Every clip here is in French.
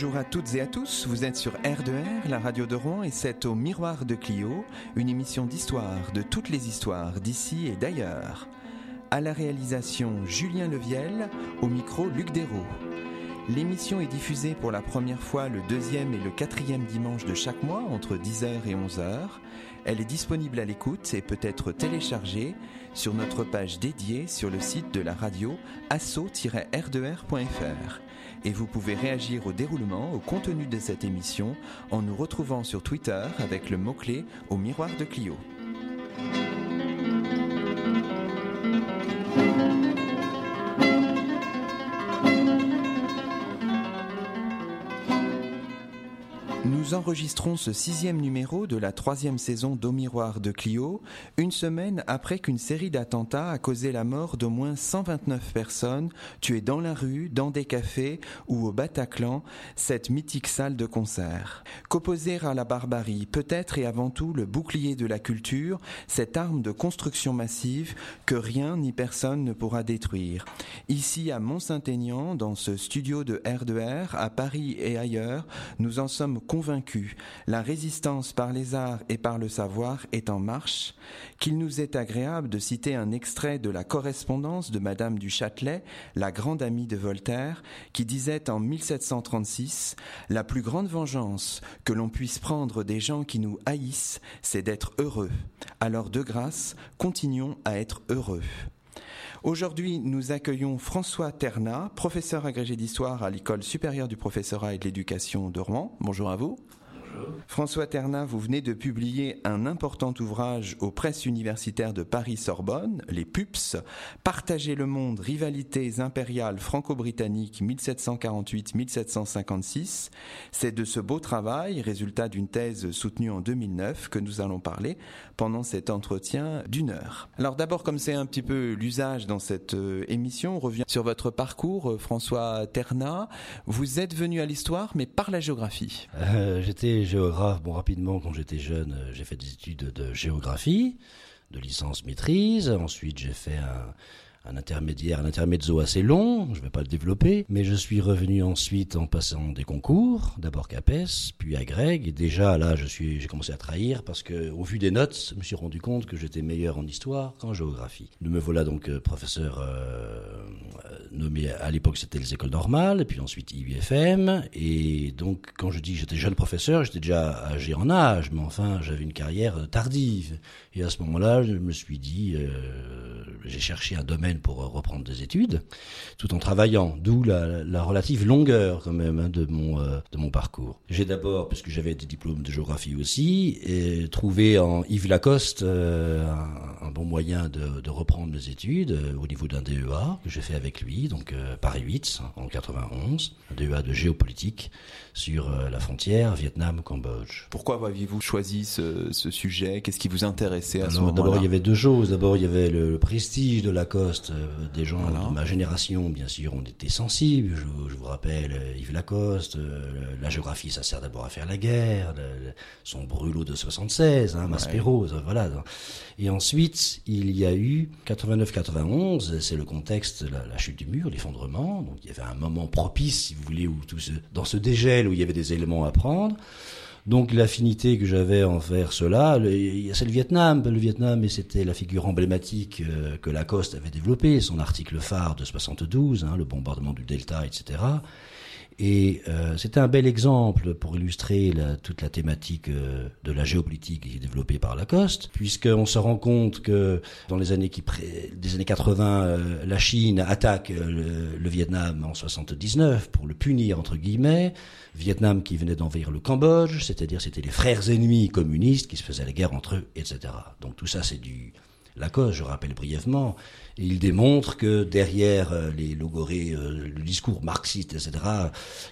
Bonjour à toutes et à tous, vous êtes sur R2R, la radio de Rouen, et c'est au Miroir de Clio, une émission d'histoire de toutes les histoires d'ici et d'ailleurs. À la réalisation Julien Leviel, au micro Luc Dérault. L'émission est diffusée pour la première fois le deuxième et le quatrième dimanche de chaque mois entre 10h et 11h. Elle est disponible à l'écoute et peut être téléchargée sur notre page dédiée sur le site de la radio asso-r2r.fr. Et vous pouvez réagir au déroulement, au contenu de cette émission en nous retrouvant sur Twitter avec le mot-clé au miroir de Clio. Nous enregistrons ce sixième numéro de la troisième saison d'Au Miroir de Clio, une semaine après qu'une série d'attentats a causé la mort d'au moins 129 personnes tuées dans la rue, dans des cafés ou au Bataclan, cette mythique salle de concert. Qu'opposer à la barbarie, peut-être et avant tout le bouclier de la culture, cette arme de construction massive que rien ni personne ne pourra détruire. Ici à Mont-Saint-Aignan, dans ce studio de R2R, à Paris et ailleurs, nous en sommes la résistance par les arts et par le savoir est en marche, qu'il nous est agréable de citer un extrait de la correspondance de Madame du Châtelet, la grande amie de Voltaire, qui disait en 1736 La plus grande vengeance que l'on puisse prendre des gens qui nous haïssent, c'est d'être heureux. Alors de grâce, continuons à être heureux. Aujourd'hui, nous accueillons François Ternat, professeur agrégé d'histoire à l'École supérieure du professorat et de l'éducation de Rouen. Bonjour à vous. François Ternat, vous venez de publier un important ouvrage aux presses universitaires de Paris-Sorbonne, les PUPS, Partager le monde, rivalités impériales franco-britanniques 1748-1756. C'est de ce beau travail, résultat d'une thèse soutenue en 2009, que nous allons parler pendant cet entretien d'une heure. Alors d'abord, comme c'est un petit peu l'usage dans cette euh, émission, on revient sur votre parcours, euh, François Ternat. Vous êtes venu à l'histoire, mais par la géographie. Euh, J'étais géographe, bon rapidement quand j'étais jeune, euh, j'ai fait des études de géographie, de licence maîtrise. Ensuite j'ai fait un, un intermédiaire, un intermezzo assez long, je ne vais pas le développer, mais je suis revenu ensuite en passant des concours, d'abord CAPES, puis à Greg, et déjà là j'ai commencé à trahir parce que au vu des notes, je me suis rendu compte que j'étais meilleur en histoire qu'en géographie. Nous me voilà donc euh, professeur euh, nommé à l'époque c'était les écoles normales, puis ensuite IUFM, et donc quand je dis j'étais jeune professeur, j'étais déjà âgé en âge, mais enfin j'avais une carrière tardive, et à ce moment-là je me suis dit, euh, j'ai cherché un domaine pour reprendre des études, tout en travaillant, d'où la, la, relative longueur quand même hein, de mon euh, de mon parcours. J'ai d'abord, puisque j'avais des diplômes de géographie aussi, et trouvé en Yves Lacoste euh, un, bon moyen de, reprendre mes études euh, au niveau d'un DEA que j'ai fait avec lui, donc euh, Paris 8 en 91, un DEA de géopolitique sur euh, la frontière Vietnam-Cambodge. Pourquoi aviez-vous choisi ce, ce sujet? Qu'est-ce qui vous intéressait à Alors, ce moment-là? D'abord, il y avait deux choses. D'abord, il y avait le, le prestige de Lacoste. Euh, des gens voilà. de ma génération, bien sûr, ont été sensibles. Je, je vous rappelle euh, Yves Lacoste. La géographie, ça sert d'abord à faire la guerre. Le, son brûlot de 76, hein, Maspero, ouais. voilà. Et ensuite, il y a eu 89-91. C'est le contexte, la, la chute du mur, l'effondrement. Donc, il y avait un moment propice, si vous voulez, où tout ce, dans ce dégel où il y avait des éléments à prendre. Donc l'affinité que j'avais envers cela, c'est le Vietnam. Le Vietnam, et c'était la figure emblématique euh, que Lacoste avait développée, son article phare de 72, hein, le bombardement du Delta, etc. Et euh, c'était un bel exemple pour illustrer la, toute la thématique euh, de la géopolitique qui est développée par Lacoste, puisqu'on se rend compte que dans les années qui des années 80, euh, la Chine attaque le, le, Vietnam en 79 pour le punir entre guillemets. Vietnam qui venait d'envahir le Cambodge, c'est-à-dire c'était les frères ennemis communistes qui se faisaient la guerre entre eux, etc. Donc tout ça c'est du Lacoste, je rappelle brièvement, il démontre que derrière euh, les logorées, euh, le discours marxiste, etc.,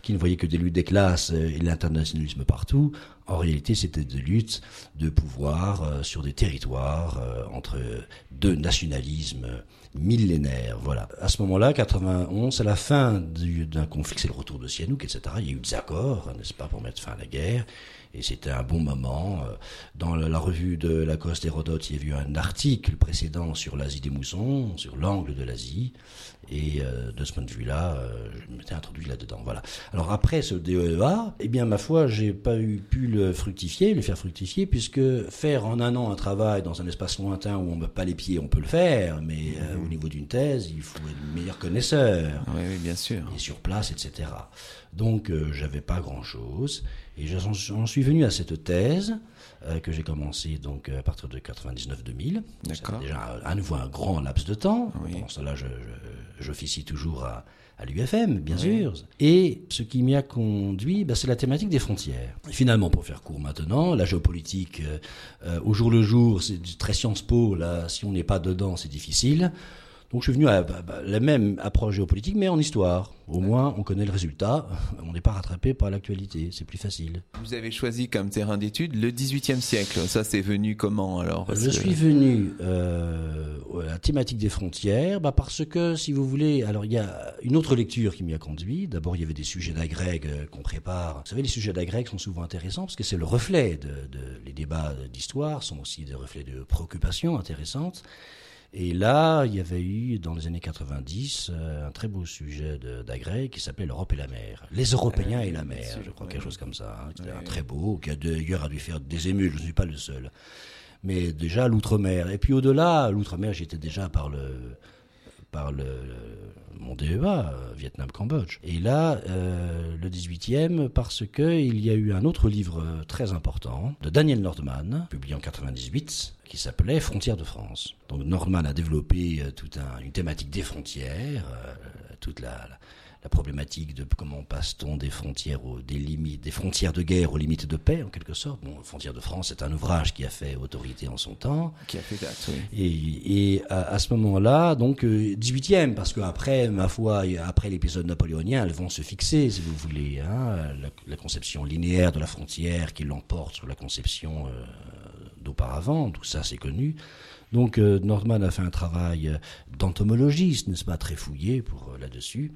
qui ne voyait que des luttes des classes euh, et l'internationalisme partout, en réalité c'était des luttes de pouvoir sur des territoires entre deux nationalismes millénaires. Voilà. À ce moment-là, 91, c'est la fin d'un conflit, c'est le retour de Sihanouk, etc. Il y a eu des accords, n'est-ce pas, pour mettre fin à la guerre. Et c'était un bon moment. Dans la revue de Lacoste Hérodote, il y a eu un article précédent sur l'Asie des moussons, sur l'angle de l'Asie. Et euh, de ce point de vue-là, euh, je m'étais introduit là-dedans. Voilà. Alors après ce DEA, eh bien ma foi, j'ai pas eu, pu le fructifier, le faire fructifier, puisque faire en un an un travail dans un espace lointain où on ne met pas les pieds, on peut le faire, mais euh, au niveau d'une thèse, il faut être meilleur connaisseur. Oui, oui, bien sûr. Et sur place, etc. Donc j'avais pas grand-chose, et j'en suis venu à cette thèse euh, que j'ai commencé donc à partir de 99-2000. D'accord. Déjà à nouveau un grand laps de temps. Oui. Pendant cela, j'officie toujours à, à l'UFM, bien sûr. Et ce qui m'y a conduit, bah, c'est la thématique des frontières. finalement, pour faire court maintenant, la géopolitique, euh, euh, au jour le jour, c'est très Sciences Po, là, si on n'est pas dedans, c'est difficile. Donc je suis venu à, la même approche géopolitique, mais en histoire. Au moins, on connaît le résultat. On n'est pas rattrapé par l'actualité. C'est plus facile. Vous avez choisi comme terrain d'étude le XVIIIe siècle. Ça, c'est venu comment alors? Je suis venu euh, à la thématique des frontières, bah parce que, si vous voulez, alors il y a une autre lecture qui m'y a conduit. D'abord, il y avait des sujets d'agrègue euh, qu'on prépare. Vous savez, les sujets d'agrègue sont souvent intéressants parce que c'est le reflet de, de les débats d'histoire sont aussi des reflets de préoccupations intéressantes. Et là, il y avait eu, dans les années 90, euh, un très beau sujet d'agrès qui s'appelait L'Europe et la mer. Les Européens et la mer, je crois, quelque chose comme ça. Hein, un très beau, qui a d'ailleurs a dû faire des émules, je ne suis pas le seul. Mais déjà, l'outre-mer. Et puis au-delà, l'outre-mer, j'étais déjà par le par le, mon DEA, Vietnam-Cambodge. Et là, euh, le 18e, parce qu'il y a eu un autre livre très important de Daniel Nordman, publié en 98, qui s'appelait Frontières de France. Donc Nordman a développé euh, toute une thématique des frontières, euh, toute la, la problématique de comment passe-t-on des frontières aux, des limites, des frontières de guerre aux limites de paix, en quelque sorte. Bon, Frontières de France, c'est un ouvrage qui a fait autorité en son temps. Qui a fait date, oui. Et, et à, ce moment-là, donc, 18e, euh, parce qu'après, ma foi, après l'épisode napoléonien, elles vont se fixer, si vous voulez, hein, la, conception linéaire de la frontière qui l'emporte sur la conception euh, d'auparavant, tout ça c'est connu. Donc euh, Nordman a fait un travail d'entomologiste, n'est-ce pas, très fouillé pour là-dessus.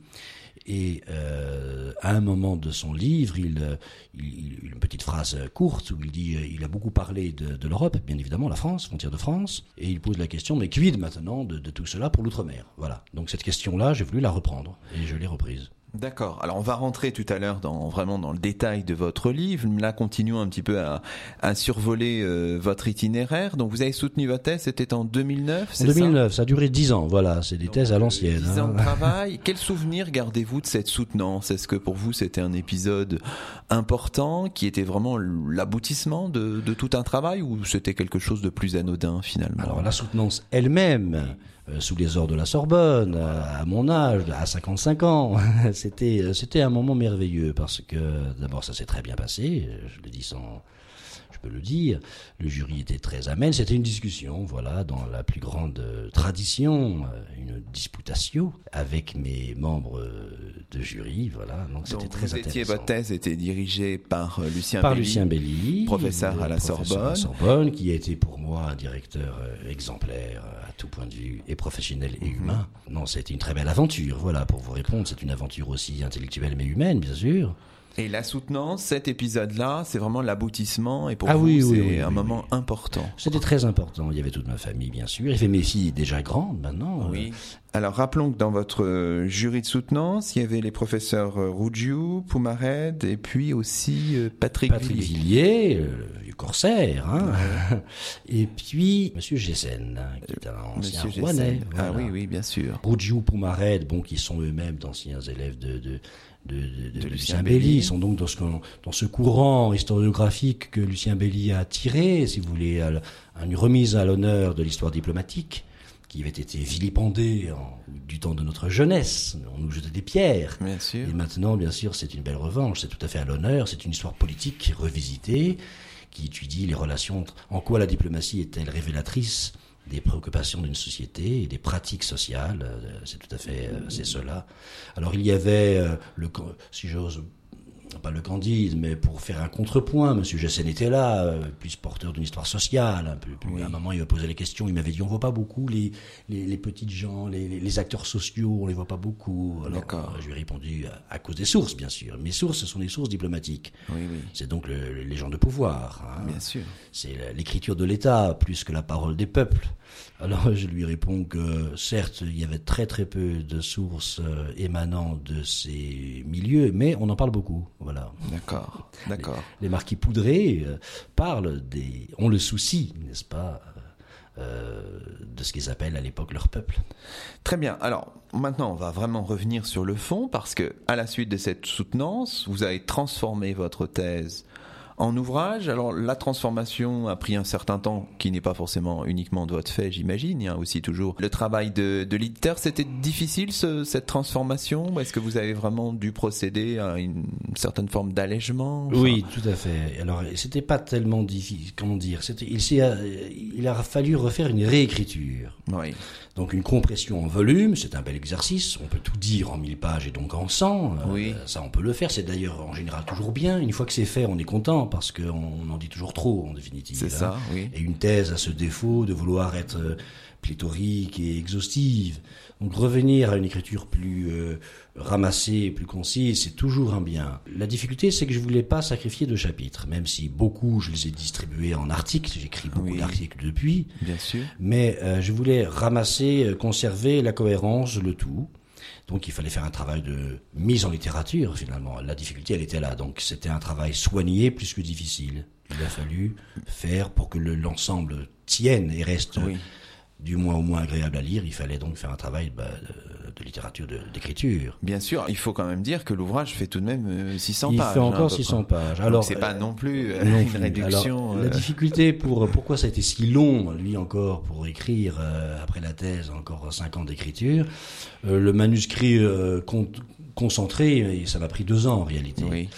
Et euh, à un moment de son livre, il, il, une petite phrase courte où il dit euh, il a beaucoup parlé de, l'Europe, bien évidemment, la France, frontière de France, et il pose la question mais quid maintenant de, de tout cela pour l'outre-mer? Voilà. Donc cette question-là, j'ai voulu la reprendre et je l'ai reprise. D'accord. Alors on va rentrer tout à l'heure dans vraiment dans le détail de votre livre. Là, continuons un petit peu à, à survoler euh, votre itinéraire. Donc vous avez soutenu votre thèse, c'était en 2009. En 2009, ça, a duré dix ans. Voilà, c'est des thèses à l'ancienne. Dix ans de hein. travail. Quel souvenir gardez-vous de cette soutenance? Est-ce que pour vous c'était un épisode important qui était vraiment l'aboutissement de, de tout un travail ou c'était quelque chose de plus anodin finalement? Alors la soutenance elle-même. Euh, sous les ordres de la Sorbonne, à, mon âge, à 55 ans. c'était, euh, c'était un moment merveilleux parce que d'abord ça s'est très bien passé, je le dis sans, peux le dire. Le jury était très amène. C'était une discussion, voilà, dans la plus grande tradition, euh, une disputatio avec mes membres de jury, voilà. Donc c'était très vous intéressant. Étiez, votre thèse était dirigée par Lucien par Belli, Lucien Belli, professeur à la Sorbonne. À Sorbonne, qui a été pour moi un directeur exemplaire tout point de vue, et professionnel et humain. Non, c'était une très belle aventure. Voilà, pour vous répondre, c'est une aventure aussi intellectuelle mais humaine, bien sûr. Et la soutenance, cet épisode-là, c'est vraiment l'aboutissement et pour ah vous, c'est un moment important. C'était très important. Il y avait toute ma famille, bien sûr. Il y avait mes filles déjà grandes maintenant. Oui. Alors rappelons que dans votre euh, jury de soutenance, il y avait les professeurs euh, Rougiou, Poumared et puis aussi euh, Patrick, Patrick Villiers, du Corsaire, hein. et puis Monsieur Gessen, hein, qui est un ancien Rouennais. Ah oui, oui, bien sûr. Rougiou, Poumared, bon, qui sont eux-mêmes d'anciens élèves de, de de, Lucien Belli. Ils sont donc dans ce, dans ce courant historiographique que Lucien Belli a tiré, si vous voulez, une remise à l'honneur de l'histoire diplomatique qui avait été vilipendée du temps de notre jeunesse. On nous jetait des pierres. Et maintenant, bien sûr, c'est une belle revanche. C'est tout à fait à l'honneur. C'est une histoire politique revisitée qui étudie les relations. En quoi la diplomatie est-elle révélatrice des préoccupations d'une société et des pratiques sociales. Euh, c'est tout à fait, euh, c'est cela. Alors il y avait, euh, le, si j'ose pas le Candide, mais pour faire un contrepoint. Monsieur Jessen était là, euh, plus porteur d'une histoire sociale. Un peu, À un moment, il m'a posé les questions. Il m'avait dit on voit pas beaucoup les, les, les petites gens, les, les, acteurs sociaux, on les voit pas beaucoup. Alors, je lui ai répondu à, cause des sources, bien sûr. Mes sources, ce sont des sources diplomatiques. Oui, oui. C'est donc les gens de pouvoir. Hein. Bien sûr. C'est l'écriture de l'État plus que la parole des peuples. Alors je lui réponds que certes, il y avait très très peu de sources euh, émanant de ces milieux, mais on en parle beaucoup. Voilà. D'accord, d'accord. Les, marquis poudrés euh, parlent des, ont le souci, n'est-ce pas, euh, de ce qu'ils appellent à l'époque leur peuple. Très bien. Alors maintenant, on va vraiment revenir sur le fond parce que à la suite de cette soutenance, vous avez transformé votre thèse en ouvrage. Alors la transformation a pris un certain temps, qui n'est pas forcément uniquement de votre fait, j'imagine. Il y a aussi toujours le travail de, de l'éditeur. C'était difficile cette transformation? Est-ce que vous avez vraiment dû procéder à une certaine forme d'allègement? Oui, tout à fait. Alors c'était pas tellement difficile. Comment dire C'était il, il a fallu refaire une réécriture. Oui. Donc une compression en volume, c'est un bel exercice. On peut tout dire en mille pages et donc en 100. Euh, oui. ça, on peut le faire. C'est d'ailleurs en général toujours bien. Une fois que c'est fait, on est content parce qu'on en dit toujours trop en définitive. C'est ça, hein. oui. Et une thèse a ce défaut de vouloir être euh, pléthorique et exhaustive. Donc revenir à une écriture plus euh, ramassée, plus concise, c'est toujours un bien. La difficulté, c'est que je voulais pas sacrifier de chapitres, même si beaucoup, je les ai distribués en articles, j'écris beaucoup d'articles depuis. Bien sûr. Mais euh, je voulais ramasser, conserver la cohérence, le tout. Donc il fallait faire un travail de mise en littérature finalement. La difficulté, elle était là. Donc c'était un travail soigné plus que difficile. Il a fallu faire pour que l'ensemble tienne et reste oui du moins au moins agréable à lire, il fallait donc faire un travail bah, de, littérature, d'écriture. Bien sûr, il faut quand même dire que l'ouvrage fait tout de même 600 euh, pages. Il fait encore 600 hein, pages. Alors c'est pas non plus euh, une réduction. La euh. difficulté pour pourquoi ça a été si long, lui encore, pour écrire après la thèse, encore 5 ans d'écriture. le manuscrit concentré, ça m'a pris deux ans en réalité. Oui.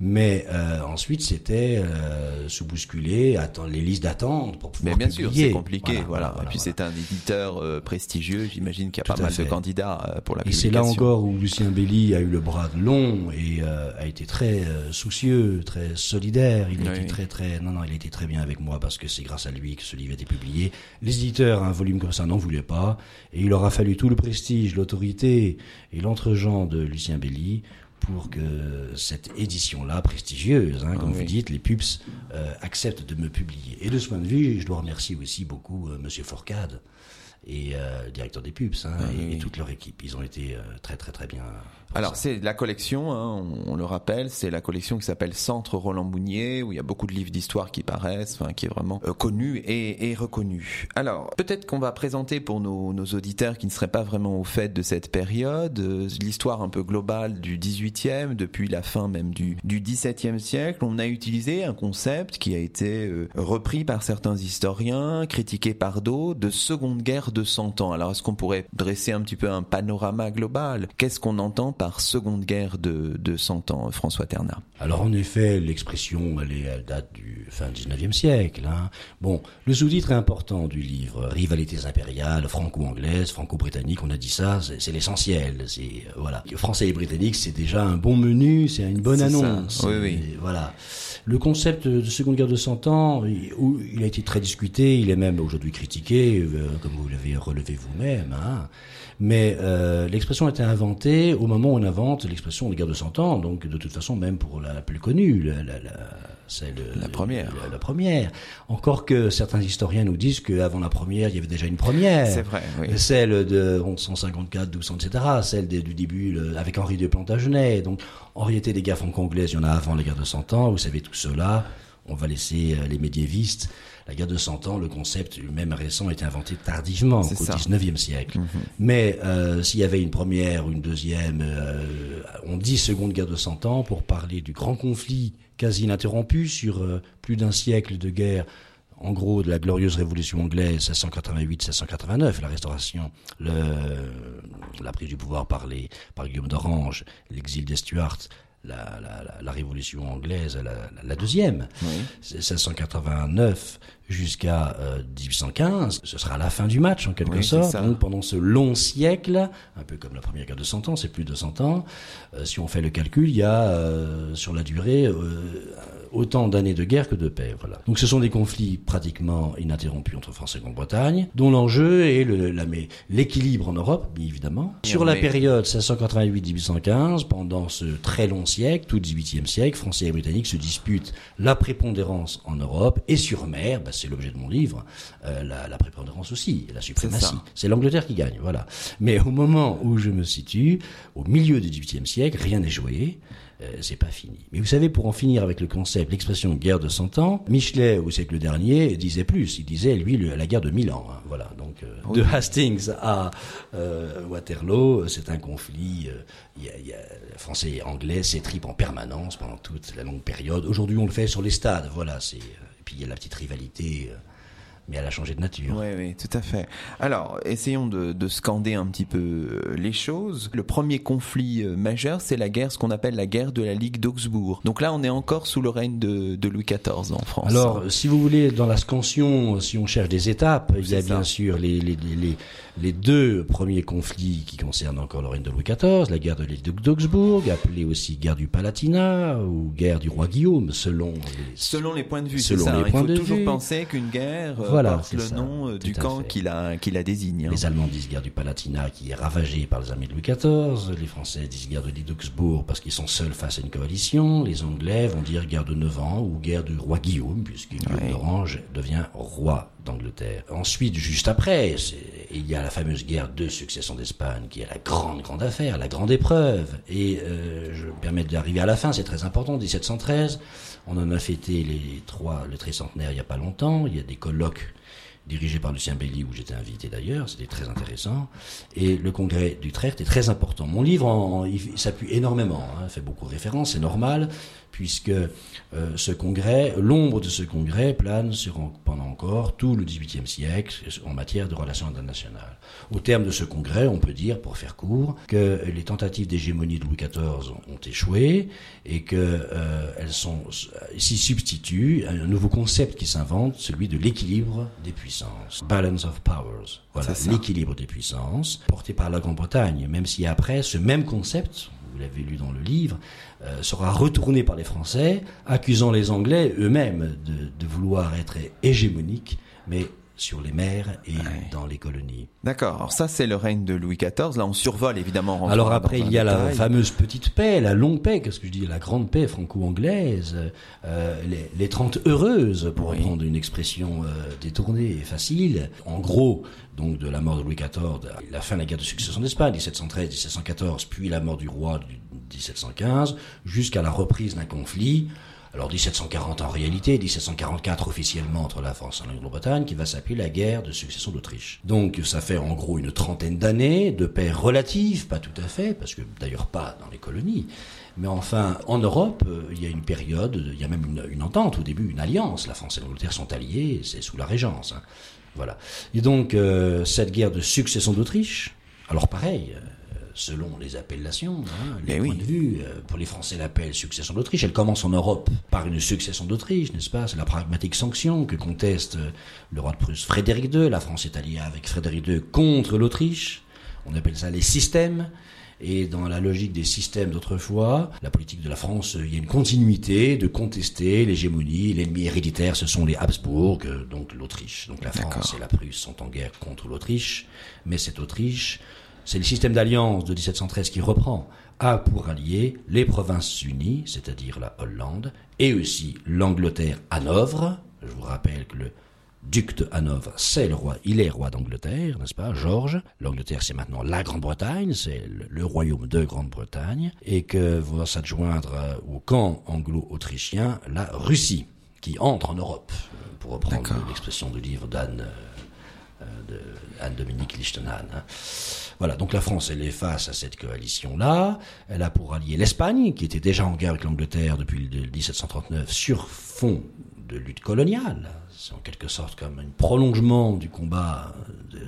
Mais euh, ensuite, c'était euh, se bousculer, attendre les listes d'attente pour pouvoir Mais bien sûr, c'est compliqué, voilà. et puis c'est un éditeur euh, prestigieux, j'imagine qu'il y a pas mal de candidats euh, pour la publication. Et c'est là encore où Lucien Belli a eu le bras long et euh, a été très soucieux, très solidaire. Il a été très très non non, il a été très bien avec moi parce que c'est grâce à lui que ce livre a été publié. Les éditeurs, un volume comme ça n'en voulaient pas et il aura fallu tout le prestige, l'autorité et l'entregent de Lucien Belli pour que cette édition-là, prestigieuse, hein, comme vous dites, les PUPS, euh, acceptent de me publier. Et de ce point de vue, je dois remercier aussi beaucoup euh, Monsieur Forcade et euh, directeur des PUPS hein, ah et, toute leur équipe. Ils ont été euh, très très très bien alors c'est la collection, hein, on, le rappelle, c'est la collection qui s'appelle Centre Roland Mounier, où il y a beaucoup de livres d'histoire qui paraissent, enfin, qui est vraiment euh, connu et, et, reconnu. Alors peut-être qu'on va présenter pour nos, nos, auditeurs qui ne seraient pas vraiment au fait de cette période, euh, l'histoire un peu globale du 18e, depuis la fin même du, du 17e siècle. On a utilisé un concept qui a été euh, repris par certains historiens, critiqué par d'autres, de seconde guerre de 100 ans. Alors est-ce qu'on pourrait dresser un petit peu un panorama global? Qu'est-ce qu'on entend par seconde guerre de, de 100 ans, François Ternat Alors en effet, l'expression, elle, est, elle date du fin 19e siècle. Hein. Bon, le sous-titre est important du livre, rivalités impériales, franco-anglaises, franco-britanniques, on a dit ça, c'est l'essentiel. C'est euh, voilà, français et britannique, c'est déjà un bon menu, c'est une bonne annonce. Oui, oui. voilà. Le concept de seconde guerre de 100 ans, il, il a été très discuté, il est même aujourd'hui critiqué, euh, comme vous l'avez relevé vous-même. Hein. Mais euh, l'expression a été inventée au moment où on invente l'expression de guerre de 100 ans, donc de toute façon même pour la, plus connue, la, la, la, la première. La, première. Encore que certains historiens nous disent qu'avant la première, il y avait déjà une première. C'est vrai, oui. Celle de 1154, 1200, etc. Celle du début avec Henri de Plantagenet. Donc en réalité, des guerres franco-anglaises, il y en a avant la guerre de 100 ans, vous savez tout cela. On va laisser euh, les médiévistes la guerre de 100 ans, le concept même récent, a été inventé tardivement, au XIXe siècle. Mhm. Mais euh, s'il y avait une première ou une deuxième, euh, on dit seconde guerre de 100 ans pour parler du grand conflit quasi ininterrompu sur euh, plus d'un siècle de guerre en gros de la glorieuse révolution anglaise 1688-1689, la restauration, le, la prise du pouvoir par, les, par Guillaume d'Orange, l'exil des Stuarts, la, révolution anglaise, la, deuxième, 1689 jusqu'à 1815, ce sera la fin du match en quelque sorte. Donc pendant ce long siècle, un peu comme la première guerre de 100 ans, c'est plus de 100 ans, si on fait le calcul, il y a sur la durée autant d'années de guerre que de paix. Voilà. Donc ce sont des conflits pratiquement ininterrompus entre France et Grande-Bretagne, dont l'enjeu est l'équilibre en Europe, bien évidemment. Sur la période 1688-1815, pendant ce très long siècle, tout le XVIIIe siècle, Français et Britanniques se disputent la prépondérance en Europe et sur mer, bah, c'est l'objet de mon livre, euh, la, la, prépondérance aussi, la suprématie. C'est l'Angleterre qui gagne, voilà. Mais au moment où je me situe, au milieu du XVIIIe siècle, rien n'est joué. Euh, c'est pas fini. Mais vous savez, pour en finir avec le concept, l'expression guerre de 100 ans, Michelet, au siècle dernier, disait plus. Il disait, lui, la guerre de 1000 ans. Hein. voilà. Donc, euh, de Hastings à euh, Waterloo, c'est un conflit. Y, a, y a, français et anglais s'étripent en permanence pendant toute la longue période. Aujourd'hui, on le fait sur les stades. Voilà. C'est, et puis, il y a la petite rivalité mais elle a changé de nature. Oui, oui, tout à fait. Alors, essayons de, de, scander un petit peu euh, les choses. Le premier conflit euh, majeur, c'est la guerre, ce qu'on appelle la guerre de la Ligue d'Augsbourg. Donc là, on est encore sous le règne de, de, Louis XIV en France. Alors, si vous voulez, dans la scansion, si on cherche des étapes, il y a bien sûr les, les, les, les, deux premiers conflits qui concernent encore le règne de Louis XIV, la guerre de l'île d'Augsbourg, appelée aussi guerre du Palatinat ou guerre du roi Guillaume, selon les, selon les points de vue. Selon les points il faut toujours penser qu'une guerre voilà, le nom euh, du camp qui la, qui la désigne. Hein. Les Allemands disent guerre du Palatinat qui est ravagée par les armées de Louis XIV. Les Français disent guerre de l'Augsbourg parce qu'ils sont seuls face à une coalition. Les Anglais vont dire guerre de 9 ans ou guerre du roi Guillaume puisque Guillaume d'Orange devient roi d'Angleterre. Ensuite, juste après, il y a la fameuse guerre de succession d'Espagne qui est la grande, grande affaire, la grande épreuve. Et euh, je me permets d'arriver à la fin, c'est très important, 1713. On en a fêté les trois, le tricentenaire il n'y a pas longtemps. Il y a des colloques dirigé par Lucien Belli, où j'étais invité d'ailleurs, c'était très intéressant. Et le congrès d'Utrecht est très important. Mon livre, s'appuie énormément, hein, fait beaucoup de références, c'est normal, puisque euh, ce congrès, l'ombre de ce congrès plane sur, pendant encore tout le XVIIIe siècle en matière de relations internationales. Au terme de ce congrès, on peut dire, pour faire court, que les tentatives d'hégémonie de Louis XIV ont échoué et que euh, elles sont s'y substituent un nouveau concept qui s'invente, celui de l'équilibre des puissances, balance of powers. Voilà, l'équilibre des puissances porté par la Grande-Bretagne, même si après ce même concept, vous l'avez lu dans le livre, euh, sera retourné par les Français, accusant les Anglais eux-mêmes de, de vouloir être hégémoniques, mais sur les mers et dans les colonies. D'accord. Alors ça, c'est le règne de Louis XIV. Là, on survole évidemment. Alors après, il y a la fameuse petite paix, la longue paix, qu'est-ce que je dis, la grande paix franco-anglaise, euh, les, les 30 heureuses, pour reprendre une expression euh, détournée et facile. En gros, donc de la mort de Louis XIV, la fin de la guerre de succession d'Espagne, 1713-1714, puis la mort du roi de 1715, jusqu'à la reprise d'un conflit alors 1740 en réalité, 1744 officiellement entre la France et la Grande-Bretagne, qui va s'appeler la guerre de succession d'Autriche. Donc ça fait en gros une trentaine d'années de paix relative, pas tout à fait, parce que d'ailleurs pas dans les colonies, mais enfin, en Europe, euh, il y a une période, il y a même une, entente au début, une alliance. La France et l'Angleterre sont alliées, c'est sous la Régence. Hein. Voilà. Et donc, euh, cette guerre de succession d'Autriche, alors pareil, euh, selon les appellations, hein, les points de vue. Euh, pour les Français, l'appel succession d'Autriche, elle commence en Europe par une succession d'Autriche, n'est-ce pas? C'est la pragmatique sanction que conteste euh, le roi de Prusse Frédéric II. La France est alliée avec Frédéric II contre l'Autriche. On appelle ça les systèmes. Et dans la logique des systèmes d'autrefois, la politique de la France, il y a une continuité de contester l'hégémonie. L'ennemi héréditaire, ce sont les Habsbourg, euh, donc l'Autriche. Donc la France et la Prusse sont en guerre contre l'Autriche. Mais cette Autriche, c'est le système d'alliance de 1713 qui reprend, a pour alliés les Provinces-Unies, c'est-à-dire la Hollande, et aussi l'Angleterre Hanovre. Je vous rappelle que le duc de Hanovre, c'est le roi, il est roi d'Angleterre, n'est-ce pas, Georges. L'Angleterre, c'est maintenant la Grande-Bretagne, c'est le, royaume de Grande-Bretagne, et que va s'adjoindre euh, au camp anglo-autrichien la Russie, qui entre en Europe, pour reprendre l'expression du livre d'Anne euh, euh, de Anne-Dominique Lichtenhahn. Hein. Voilà, donc la France, elle est face à cette coalition-là. Elle a pour allier l'Espagne, qui était déjà en guerre avec l'Angleterre depuis 1739 sur fond de lutte coloniale. C'est en quelque sorte comme un prolongement du combat de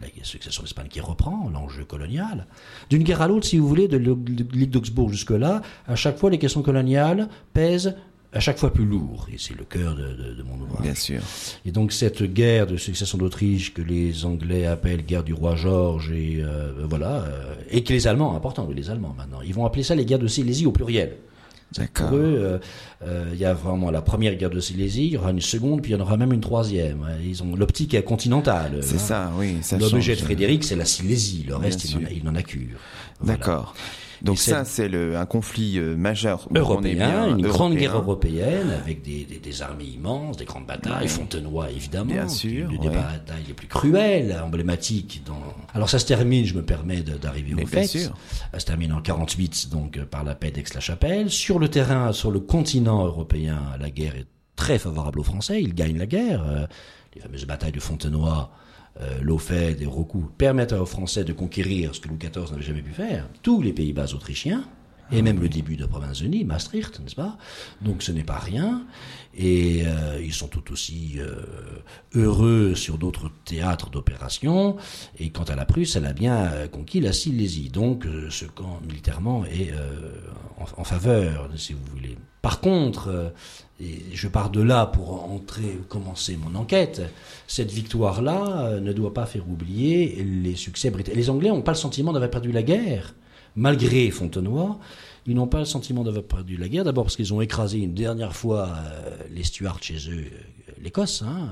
la succession d'Espagne qui reprend l'enjeu colonial. D'une guerre à l'autre, si vous voulez, de l'île d'Augsbourg jusque-là, à chaque fois les questions coloniales pèsent à chaque fois plus lourd, et c'est le cœur de, mon ouvrage. Bien sûr. Et donc cette guerre de succession d'Autriche que les Anglais appellent guerre du roi George, et euh, voilà, euh, et que les Allemands, important, les Allemands maintenant, ils vont appeler ça les guerres de Silésie au pluriel. D'accord. Pour eux, euh, il y a vraiment la première guerre de Silésie, il y aura une seconde, puis il y en aura même une troisième. Ils ont l'optique continentale. C'est hein. ça, oui. L'objet de Frédéric, c'est la Silésie. Le reste, il n'en a, cure. D'accord. Donc ça, c'est un conflit euh, majeur européen, une grande guerre européenne avec des, des, des, armées immenses, des grandes batailles, Fontenoy évidemment, bien sûr, une des batailles les plus cruelles, emblématiques. Dans... Alors ça se termine, je me permets d'arriver au fait. Sûr. Ça se termine en 48 donc euh, par la paix d'Aix-la-Chapelle. Sur le terrain, sur le continent européen, la guerre est très favorable aux Français. Ils gagnent la guerre. Euh, les fameuses batailles de Fontenoy euh, l'OFED et Roku permettent aux Français de conquérir ce que Louis XIV n'avait jamais pu faire, tous les Pays-Bas autrichiens, et même le début de la province-unie, Maastricht, n'est-ce pas? Donc ce n'est pas rien. Et euh, ils sont tout aussi euh, heureux sur d'autres théâtres d'opération. Et quant à la Prusse, elle a bien conquis la Silésie. Donc ce camp militairement est en, en, faveur, si vous voulez. Par contre, et je pars de là pour entrer, commencer mon enquête, cette victoire-là euh, ne doit pas faire oublier les succès britanniques. Les Anglais n'ont pas le sentiment d'avoir perdu la guerre, malgré Fontenoy. Ils n'ont pas le sentiment d'avoir perdu la guerre, d'abord parce qu'ils ont écrasé une dernière fois euh, les Stuarts chez eux, euh, l'Écosse, hein,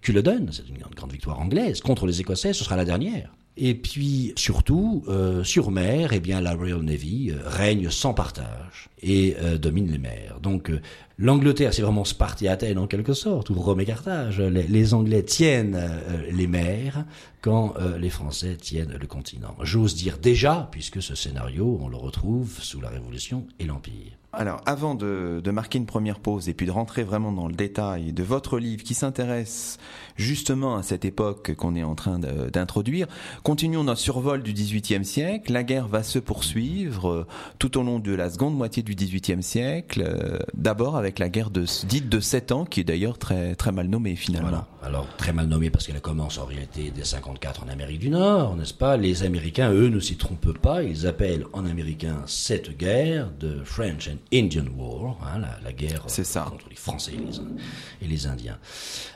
Culloden, c'est une grande victoire anglaise, contre les Écossais, ce sera la dernière. Et puis surtout, euh, sur mer, eh bien la Royal Navy euh, règne sans partage et euh, domine les mers. Donc l'Angleterre, c'est vraiment Sparte Athènes en quelque sorte, ou Rome et Carthage. Les, Anglais tiennent les mers quand les Français tiennent le continent. J'ose dire déjà, puisque ce scénario, on le retrouve sous la Révolution et l'Empire. Alors, avant de, de, marquer une première pause et puis de rentrer vraiment dans le détail de votre livre qui s'intéresse justement à cette époque qu'on est en train d'introduire, continuons notre survol du XVIIIe siècle. La guerre va se poursuivre euh, tout au long de la seconde moitié du XVIIIe siècle. Euh, d'abord avec la guerre de, dite de sept ans, qui est d'ailleurs très très mal nommée finalement. Voilà. Alors très mal nommée parce qu'elle commence en réalité dès 54 en Amérique du Nord, n'est-ce pas? Les Américains, eux, ne s'y trompent pas. Ils appellent en américain cette guerre de French and Indian War, hein, la, guerre ça. contre les Français et les, et les Indiens.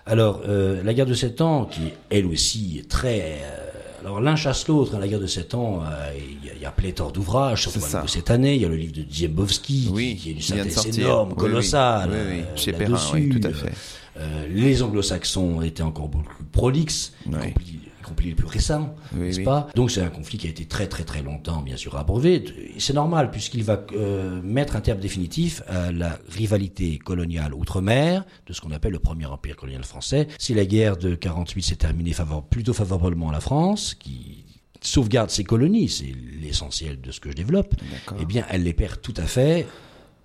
Alors, euh, la guerre de Sept Ans, qui elle aussi est très... Euh, alors l'un chasse l'autre, hein, la guerre de Sept Ans, euh, il y, a pléthore d'ouvrages, surtout de cette année, il y a le livre de Dziembowski, oui, qui, est une synthèse énorme, colossale, oui, oui, Chez Perrin, tout à fait. les anglo-saxons étaient encore beaucoup plus prolixes, plus récent, n'est-ce pas? Donc c'est un conflit qui a été très très très longtemps, bien sûr, abreuvé. C'est normal puisqu'il va euh, mettre un terme définitif à la rivalité coloniale outre-mer de ce qu'on appelle le premier empire colonial français. Si la guerre de 48 s'est terminée plutôt favorablement à la France, qui sauvegarde ses colonies, c'est l'essentiel de ce que je développe, eh bien elle les perd tout à fait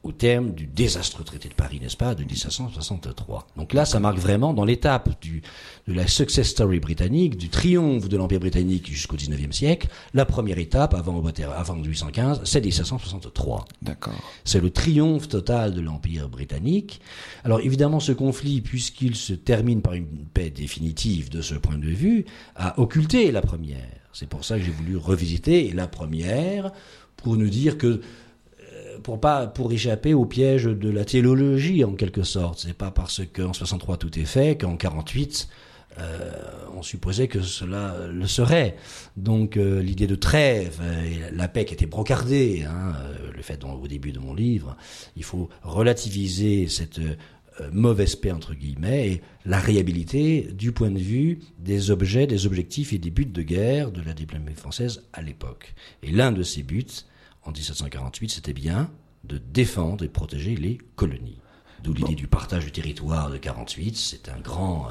au terme du désastreux traité de Paris, n'est-ce pas, de 1763. Donc là, ça marque vraiment dans l'étape du, de la success story britannique, du triomphe de l'Empire britannique jusqu'au 19e siècle. La première étape, avant, avant 1815, c'est 1763. D'accord. C'est le triomphe total de l'Empire britannique. Alors évidemment, ce conflit, puisqu'il se termine par une paix définitive de ce point de vue, a occulté la première. C'est pour ça que j'ai voulu revisiter la première pour nous dire que pour pas pour échapper au piège de la théologie en quelque sorte. C'est pas parce qu'en 63 tout est fait qu'en 48 euh, on supposait que cela le serait. Donc euh, l'idée de trêve, et la qui était brocardée, hein, euh, le fait au début de mon livre, il faut relativiser cette mauvaise paix entre guillemets et la réhabilité du point de vue des objets, des objectifs et des buts de guerre de la diplomatie française à l'époque. Et l'un de ces buts, en 1748, c'était bien de défendre et protéger les colonies. D'où l'idée du partage du territoire de 48. C'est un grand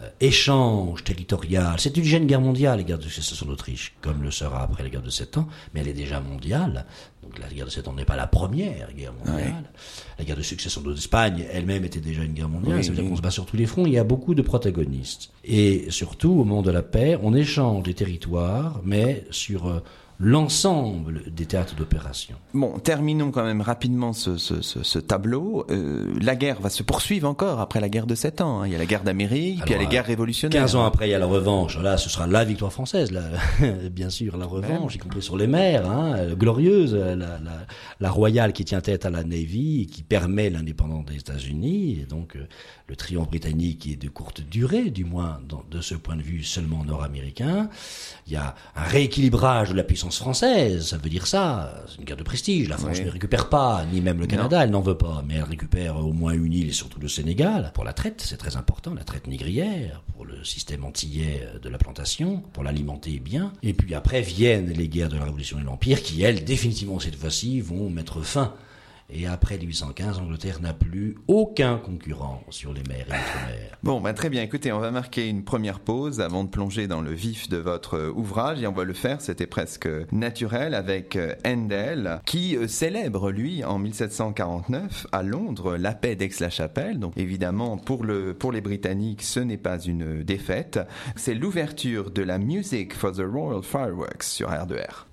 euh, échange territorial. C'est une jeune guerre mondiale, les guerres de succession d'Autriche, comme le sera après la guerre de Sept Ans, mais elle est déjà mondiale. Donc la guerre de Sept Ans n'est pas la première guerre mondiale. La guerre de succession d'Espagne elle-même était déjà une guerre mondiale. ça veut dire qu'on se bat sur tous les fronts. Il y a beaucoup de protagonistes. Et surtout, au moment de la paix, on échange des territoires, mais sur euh, l'ensemble des théâtres d'opération. Bon, terminons quand même rapidement ce, ce, ce, ce tableau. Euh, la guerre va se poursuivre encore après la guerre de 7 ans. Hein. Il y a la guerre d'Amérique, puis il y a les guerres révolutionnaires. 15 ans après, il y a la revanche. Là, ce sera la victoire française, là. bien sûr, la revanche, y compris sur les mers, hein, glorieuse, la, la, la, royale qui tient tête à la Navy, et qui permet l'indépendance des États-Unis, et donc euh, le triomphe britannique est de courte durée, du moins de ce point de vue seulement nord-américain. Il y a un rééquilibrage de la puissance française, ça veut dire ça. C'est une guerre de prestige. La France ne récupère pas, ni même le Canada, elle n'en veut pas, mais elle récupère au moins une île et surtout le Sénégal. Pour la traite, c'est très important, la traite négrière, pour le système antillais de la plantation, pour l'alimenter bien. Et puis après viennent les guerres de la Révolution et l'Empire qui, elles, définitivement cette fois-ci, vont mettre fin et après 1815, l'Angleterre n'a plus aucun concurrent sur les mers et l'outre-mer. Bon, bah très bien. Écoutez, on va marquer une première pause avant de plonger dans le vif de votre ouvrage. Et on va le faire, c'était presque naturel, avec euh, Handel, qui euh, célèbre, lui, en 1749, à Londres, la paix d'Aix-la-Chapelle. Donc évidemment, pour, le, pour les Britanniques, ce n'est pas une défaite. C'est l'ouverture de la Music for the Royal Fireworks sur R2R.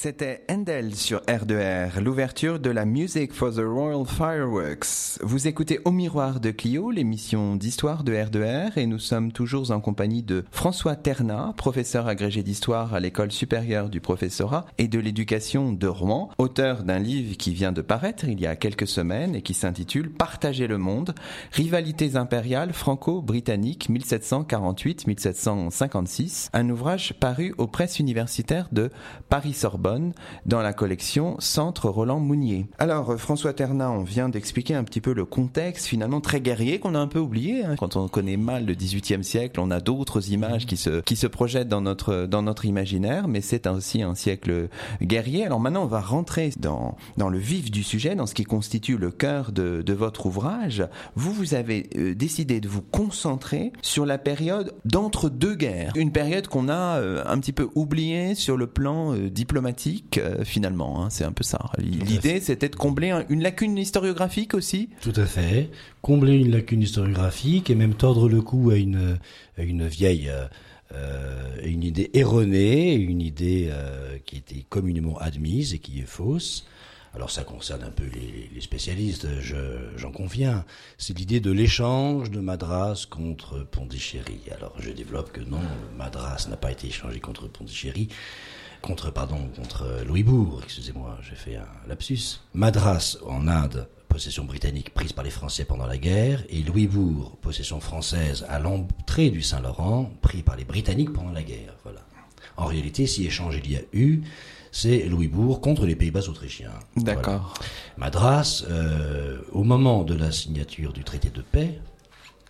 C'était Handel sur R2R, l'ouverture de la Music for the Royal Fireworks. Vous écoutez Au Miroir de Clio, l'émission d'histoire de R2R, et nous sommes toujours en compagnie de François Ternat, professeur agrégé d'histoire à l'école supérieure du professorat et de l'éducation de Rouen, auteur d'un livre qui vient de paraître il y a quelques semaines et qui s'intitule Partager le monde, rivalités impériales franco-britanniques 1748-1756, un ouvrage paru aux presses universitaires de Paris-Sorbonne dans la collection Centre Roland Mounier. Alors euh, François Ternat, on vient d'expliquer un petit peu le contexte finalement très guerrier qu'on a un peu oublié. Hein. Quand on connaît mal le XVIIIe siècle, on a d'autres images qui se qui se projettent dans notre dans notre imaginaire, mais c'est aussi un siècle guerrier. Alors maintenant, on va rentrer dans dans le vif du sujet, dans ce qui constitue le cœur de, de votre ouvrage. Vous vous avez euh, décidé de vous concentrer sur la période d'entre deux guerres, une période qu'on a euh, un petit peu oubliée sur le plan diplomatique euh, finalement. Hein, c'est un peu ça. L'idée, c'était de combler une lacune historiographique aussi. Tout à fait. Combler une lacune historiographique et même tordre le cou à une, une vieille. Euh, une idée erronée, une idée euh, qui était communément admise et qui est fausse. Alors ça concerne un peu les, spécialistes, j'en conviens. C'est l'idée de l'échange de Madras contre Pondichéry. Alors je développe que non, Madras n'a pas été échangé contre Pondichéry contre, pardon, contre Louisbourg, excusez-moi, j'ai fait un lapsus. Madras, en Inde, possession britannique prise par les Français pendant la guerre, et Louisbourg, possession française à l'entrée du Saint-Laurent, pris par les Britanniques pendant la guerre. Voilà. En réalité, si échange il y a eu, c'est Louisbourg contre les Pays-Bas autrichiens. D'accord. Madras, euh, au moment de la signature du traité de paix,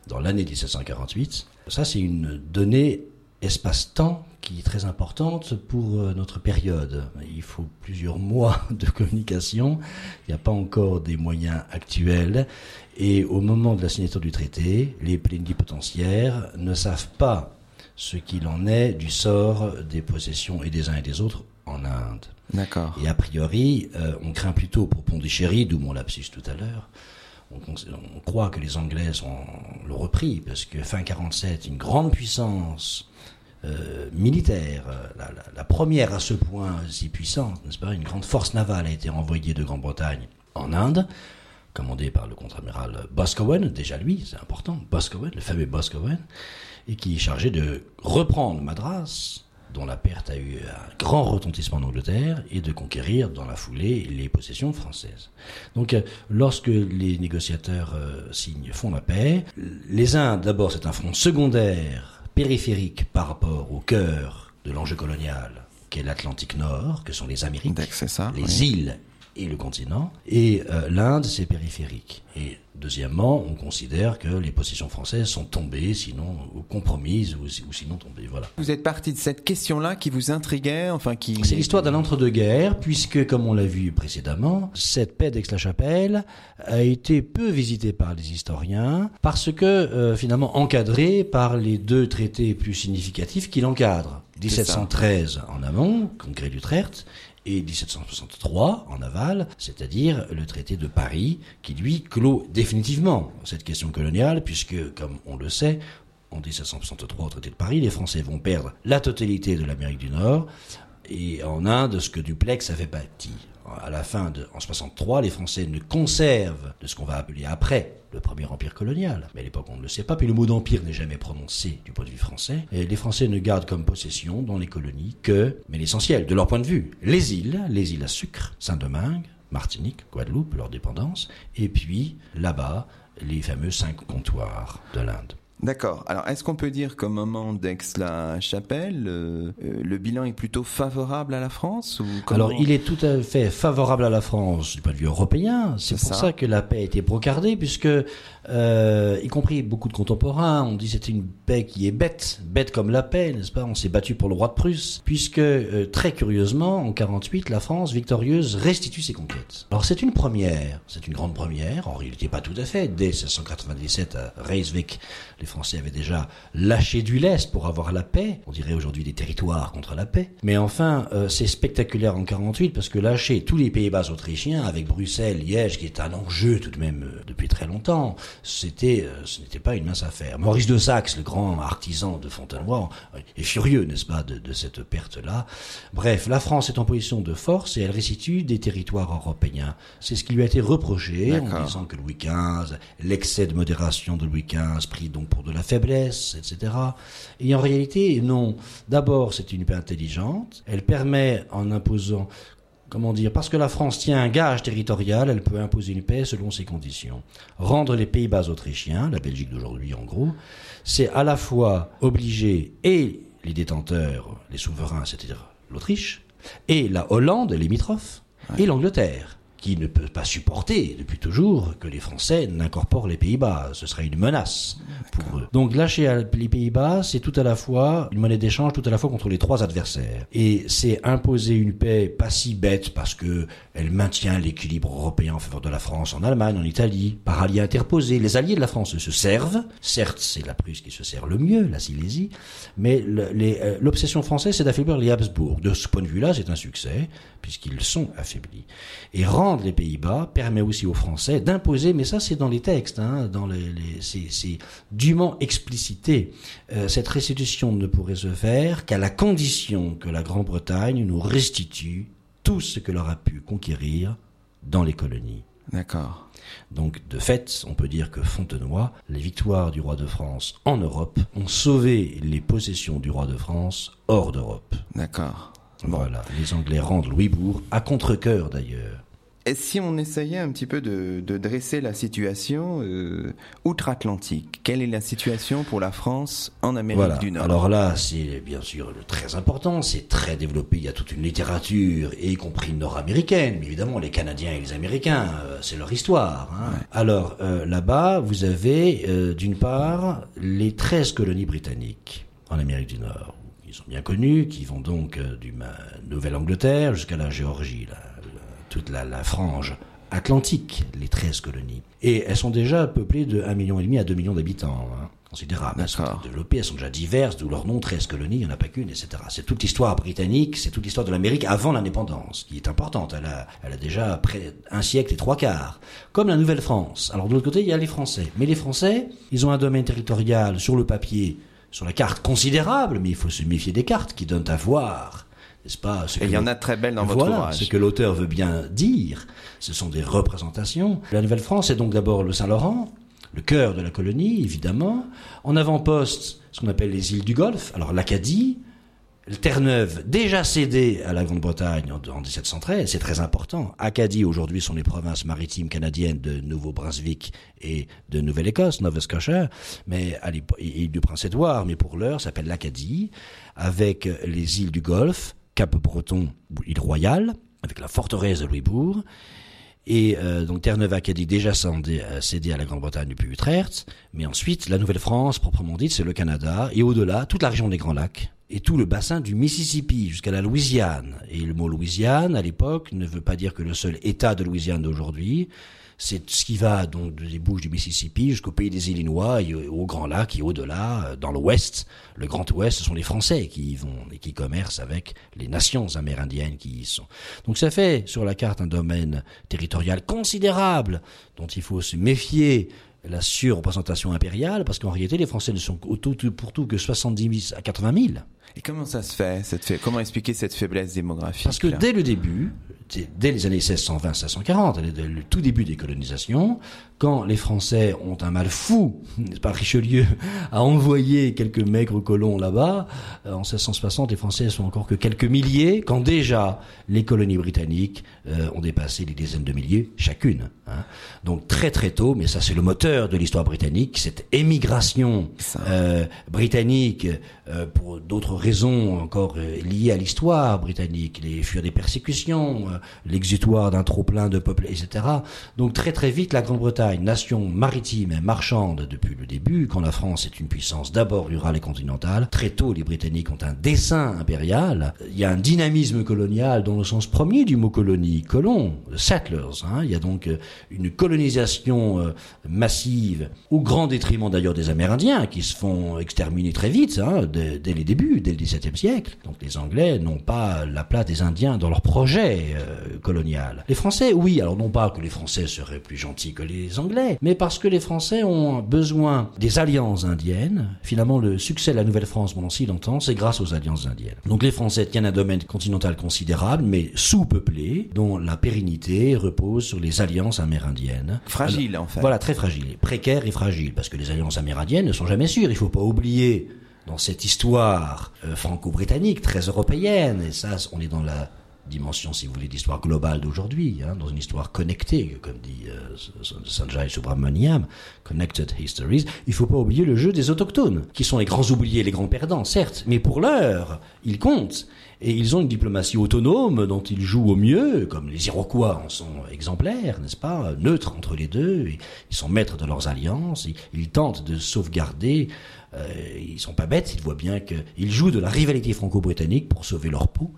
dans l'année 1748, ça c'est une donnée espace-temps qui est très importante pour euh, notre période. Il faut plusieurs mois de communication, il n'y a pas encore des moyens actuels, et au moment de la signature du traité, les plénipotentiaires ne savent pas ce qu'il en est du sort des possessions et des uns et des autres en Inde. D'accord. Et a priori, euh, on craint plutôt pour Pondichéry, d'où mon lapsus tout à l'heure, on, on, croit que les Anglais ont le repris, parce que fin 47, une grande puissance euh, militaire, euh, la, première à ce point si puissante, n'est-ce pas Une grande force navale a été envoyée de Grande-Bretagne en Inde, commandée par le contre-amiral Boscawen, déjà lui, c'est important, Boscawen, le fameux Boscawen, et qui est chargé de reprendre Madras, dont la perte a eu un grand retentissement en Angleterre, et de conquérir dans la foulée les possessions françaises. Donc euh, lorsque les négociateurs signent, font la paix, les Indes, d'abord c'est un front secondaire périphérique par rapport au cœur de l'enjeu colonial, qu'est l'Atlantique Nord, que sont les Amériques, les îles et le continent, et euh, l'Inde, c'est périphérique. Et deuxièmement, on considère que les positions françaises sont tombées, sinon compromises, ou, sinon tombées. Voilà. Vous êtes parti de cette question-là qui vous intriguait, enfin qui. C'est l'histoire d'un entre-deux-guerres, puisque, comme on l'a vu précédemment, cette paix d'Aix-la-Chapelle a été peu visitée par les historiens, parce que euh, finalement encadrée par les deux traités plus significatifs qui l'encadrent. 1713 en amont, congrès d'Utrecht, et 1763 en aval, c'est-à-dire le traité de Paris, qui lui clôt définitivement cette question coloniale, puisque, comme on le sait, en 1763 au traité de Paris, les Français vont perdre la totalité de l'Amérique du Nord, et en Inde, ce que Duplex avait bâti. À la fin de, en 63, les Français ne conservent de ce qu'on va appeler après le premier empire colonial. Mais à l'époque, on ne le sait pas. Puis le mot d'empire n'est jamais prononcé du point de vue français. Les Français ne gardent comme possession dans les colonies que, mais l'essentiel, de leur point de vue, les îles, les îles à sucre, Saint-Domingue, Martinique, Guadeloupe, leur dépendance, et puis là-bas, les fameux cinq comptoirs de l'Inde. D'accord. Alors, est-ce qu'on peut dire qu'au moment d'Aix-la-Chapelle, euh, euh, le bilan est plutôt favorable à la France ou Alors, il est tout à fait favorable à la France du point de vue européen. C'est pour ça. que la paix a été brocardée, puisque, euh, y compris beaucoup de contemporains, on dit c'était une paix qui est bête, bête comme la paix, n'est-ce pas? On s'est battu pour le roi de Prusse, puisque très curieusement, en 48, la France victorieuse restitue ses conquêtes. Alors, c'est une première, c'est une grande première. En réalité, pas tout à fait. Dès 1697 à Reiswijk, les Français avaient déjà lâché du lest pour avoir la paix. On dirait aujourd'hui des territoires contre la paix. Mais enfin, euh, c'est spectaculaire en 48 parce que lâcher tous les Pays-Bas autrichiens avec Bruxelles, Liège, qui est un enjeu tout de même euh, depuis très longtemps, c'était, euh, ce n'était pas une mince affaire. Maurice de Saxe, le grand artisan de Fontenoy, est furieux, n'est-ce pas, de, de cette perte-là. Bref, la France est en position de force et elle restitue des territoires européens. C'est ce qui lui a été reproché en disant que Louis XV, l'excès de modération de Louis XV pris donc pour de la faiblesse, etc. Et en réalité, non. D'abord, c'est une paix intelligente. Elle permet, en imposant comment dire, parce que la France tient un gage territorial, elle peut imposer une paix selon ses conditions. Rendre les Pays-Bas autrichiens, la Belgique d'aujourd'hui en gros, c'est à la fois obliger et les détenteurs, les souverains, c'est-à-dire l'Autriche, et la Hollande, limitrophe, et l'Angleterre qui ne peut pas supporter depuis toujours que les Français n'incorporent les Pays-Bas. Ce serait une menace pour eux. Donc lâcher les Pays-Bas, c'est tout à la fois une monnaie d'échange, tout à la fois contre les trois adversaires. Et c'est imposer une paix pas si bête parce que elle maintient l'équilibre européen en faveur de la France en Allemagne, en Italie, par alliés interposés. Les alliés de la France se servent. Certes, c'est la Prusse qui se sert le mieux, la Silésie, mais euh, l'obsession française, c'est d'affaiblir les Habsbourg. De ce point de vue-là, c'est un succès puisqu'ils sont affaiblis. Et rendre les Pays-Bas permet aussi aux Français d'imposer, mais ça c'est dans les textes, hein, dans les, c'est dûment explicité. Euh, cette restitution ne pourrait se faire qu'à la condition que la Grande-Bretagne nous restitue tout ce que l'on a pu conquérir dans les colonies. D'accord. Donc, de fait, on peut dire que Fontenoy, les victoires du roi de France en Europe, ont sauvé les possessions du roi de France hors d'Europe. D'accord. Voilà, les Anglais rendent Louisbourg, à contre-coeur d'ailleurs. Et si on essayait un petit peu de, dresser la situation euh, outre-Atlantique, quelle est la situation pour la France en Amérique du Nord? Alors là, c'est bien sûr très important, c'est très développé, il y a toute une littérature, y compris nord-américaine, mais évidemment les Canadiens et les Américains, euh, c'est leur histoire. Hein. Alors euh, là-bas, vous avez d'une part les 13 colonies britanniques en Amérique du Nord ils sont bien connus, qui vont donc du Nouvelle-Angleterre jusqu'à la Géorgie, toute la, frange atlantique, les 13 colonies. Et elles sont déjà peuplées de 1,5 million à 2 millions d'habitants. Hein, considérables. Elles sont développées, elles sont déjà diverses, d'où leur nom, 13 colonies, il n'y en a pas qu'une, etc. C'est toute l'histoire britannique, c'est toute l'histoire de l'Amérique avant l'indépendance, qui est importante. Elle a, elle a déjà près un siècle et trois quarts. Comme la Nouvelle-France. Alors de l'autre côté, il y a les Français. Mais les Français, ils ont un domaine territorial sur le papier sur la carte considérable, mais il faut se méfier des cartes qui donnent à voir, n'est-ce pas Et il y en a très belles dans votre ouvrage. Ce que l'auteur veut bien dire, ce sont des représentations. La Nouvelle-France est donc d'abord le Saint-Laurent, le cœur de la colonie, évidemment. En avant-poste, ce qu'on appelle les îles du Golfe, alors l'Acadie, Terre-Neuve, déjà cédée à la Grande-Bretagne en, 1713, c'est très important. Acadie, aujourd'hui, sont les provinces maritimes canadiennes de Nouveau-Brunswick et de Nouvelle-Écosse, Nova Scotia, mais à l'île du Prince-Édouard, mais pour l'heure, s'appelle l'Acadie, avec les îles du Golfe, Cap-Breton, île Royale, avec la forteresse de Louisbourg, et euh, donc Terre-Neuve-Acadie déjà euh, cédée à la Grande-Bretagne depuis Utrecht, mais ensuite la Nouvelle-France, proprement dite, c'est le Canada, et au-delà, toute la région des Grands Lacs, et tout le bassin du Mississippi jusqu'à la Louisiane. Et le mot Louisiane, à l'époque, ne veut pas dire que le seul État de Louisiane d'aujourd'hui, c'est ce qui va donc des bouches du Mississippi jusqu'au pays des Illinois et au Grand Lac et au-delà, euh, dans l'Ouest. Le Grand Ouest, ce sont les Français qui y vont et qui commercent avec les nations amérindiennes qui y sont. Donc ça fait sur la carte un domaine territorial considérable dont il faut se méfier la surreprésentation impériale, parce qu'en réalité, les Français ne sont pour tout que 70 000 à 80 000. Et comment ça se fait, cette Comment expliquer cette faiblesse démographique Parce que dès le début, dès les années 1620-1640, le tout début des colonisations, quand les Français ont un mal fou, n'est-ce pas, Richelieu a envoyé quelques maigres colons là-bas, euh, en 1660, les Français sont encore que quelques milliers, quand déjà les colonies britanniques euh, ont dépassé les dizaines de milliers chacune. Hein. Donc très très tôt, mais ça c'est le moteur de l'histoire britannique, cette émigration euh, britannique, pour d'autres raisons encore liées à l'histoire britannique, les fuir des persécutions, l'exutoire d'un trop plein de peuples, etc. Donc très très vite, la Grande-Bretagne nation maritime et marchande depuis le début, quand la France est une puissance d'abord rurale et continentale, très tôt les Britanniques ont un dessin impérial. Il y a un dynamisme colonial dans le sens premier du mot colonie, colon, settlers. Hein. Il y a donc euh, une colonisation euh, massive, au grand détriment d'ailleurs des Amérindiens, qui se font exterminer très vite, hein, dès, les débuts, dès le XVIIe siècle. Donc les Anglais n'ont pas la place des Indiens dans leur projet euh, colonial. Les Français, oui, alors non pas que les Français seraient plus gentils que les Anglais, mais parce que les Français ont besoin des alliances indiennes. Finalement, le succès de la Nouvelle-France pendant si longtemps, c'est grâce aux alliances indiennes. Donc les Français tiennent un domaine continental considérable, mais sous-peuplé, dont la pérennité repose sur les alliances amérindiennes. Fragile, en fait. Voilà, très fragile, précaire et fragile, parce que les alliances amérindiennes ne sont jamais sûres. Il faut pas oublier dans cette histoire euh, franco-britannique, très européenne, et ça, on est dans la dimension, si vous voulez, d'histoire globale d'aujourd'hui, hein, dans une histoire connectée, comme dit euh, Sanjay Subramaniam, Connected Histories, il ne faut pas oublier le jeu des autochtones, qui sont les grands oubliés, les grands perdants, certes, mais pour l'heure, ils comptent. Et ils ont une diplomatie autonome dont ils jouent au mieux, comme les Iroquois en sont exemplaires, n'est-ce pas, neutres entre les deux. ils sont maîtres de leurs alliances. ils tentent de sauvegarder euh, ils sont pas bêtes, ils voient bien qu'ils jouent de la rivalité franco-britannique pour sauver leur peau,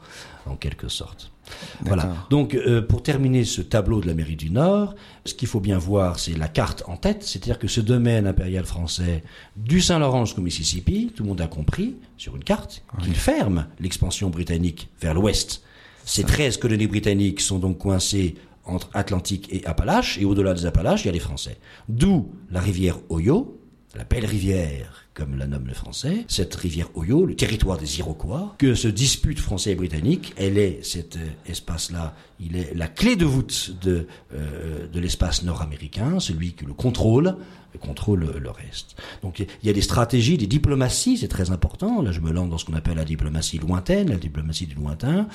en quelque sorte. Voilà. Donc, euh, pour terminer ce tableau de l'Amérique du Nord, ce qu'il faut bien voir, c'est la carte en tête, c'est-à-dire que ce domaine impérial français du Saint-Laurent jusqu'au Mississippi, tout le monde a compris sur une carte qu'il ferme l'expansion britannique vers l'ouest. Ces 13 colonies britanniques sont donc coincées entre Atlantique et Appalaches, et au-delà des Appalaches, il y a les Français. D'où la rivière Ohio, la belle rivière comme la nomme le français, cette rivière Oyo, le territoire des Iroquois, que se dispute français et britannique, elle est, cet euh, espace-là, il est la clé de voûte de, euh, de l'espace nord-américain, celui qui le contrôle, contrôle le reste. Donc il y a des stratégies, des diplomaties, c'est très important. Là, je me lance dans ce qu'on appelle la diplomatie lointaine, la diplomatie du lointain,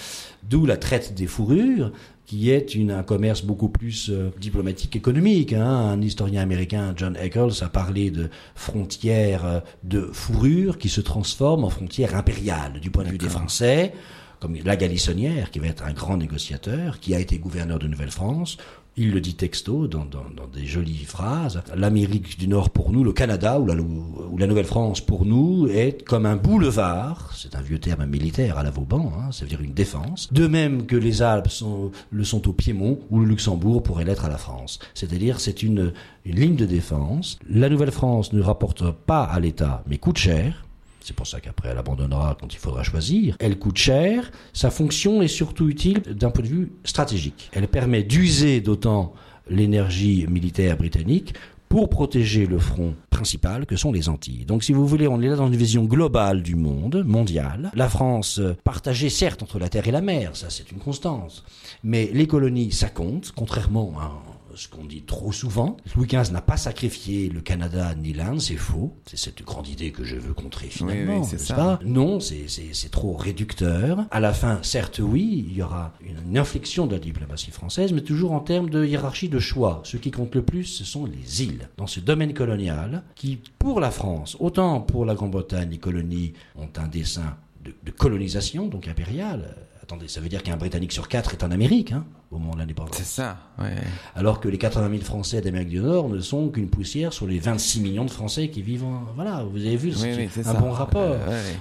d'où la traite des fourrures, qui est une, un commerce beaucoup plus euh, diplomatique économique. Hein. Un historien américain, John Eccles, a parlé de frontières euh, de fourrure qui se transforment en frontières impériales du point de vue des Français comme la Galissonnière, qui va être un grand négociateur, qui a été gouverneur de Nouvelle-France, il le dit texto dans, des jolies phrases. L'Amérique du Nord pour nous, le Canada ou la, Nouvelle-France pour nous est comme un boulevard. C'est un vieux terme militaire à la Vauban, hein, ça veut dire une défense. De même que les Alpes le sont au Piémont ou le Luxembourg pourrait l'être à la France. C'est-à-dire c'est une, une ligne de défense. La Nouvelle-France ne rapporte pas à l'État, mais coûte cher. C'est pour ça qu'après elle abandonnera quand il faudra choisir. Elle coûte cher. Sa fonction est surtout utile d'un point de vue stratégique. Elle permet d'user d'autant l'énergie militaire britannique pour protéger le front principal que sont les Antilles. Donc si vous voulez, on est là dans une vision globale du monde, mondial. La France partagée certes entre la terre et la mer, ça c'est une constance. Mais les colonies, ça compte, contrairement à ce qu'on dit trop souvent. Louis XV n'a pas sacrifié le Canada ni l'Inde, c'est faux. C'est cette grande idée que je veux contrer finalement. c'est ça. non, c'est trop réducteur. À la fin, certes, oui, il y aura une, inflexion de la diplomatie française, mais toujours en termes de hiérarchie de choix. Ce qui compte le plus, ce sont les îles. Dans ce domaine colonial, qui, pour la France, autant pour la Grande-Bretagne, les colonies ont un dessin de, de colonisation, donc impériale, Attendez, ça veut dire qu'un Britannique sur quatre est en Amérique, hein, au moment de l'indépendance. C'est ça, ouais. Alors que les 80 000 Français d'Amérique du Nord ne sont qu'une poussière sur les 26 millions de Français qui vivent en... Voilà, vous avez vu, c'est un bon rapport.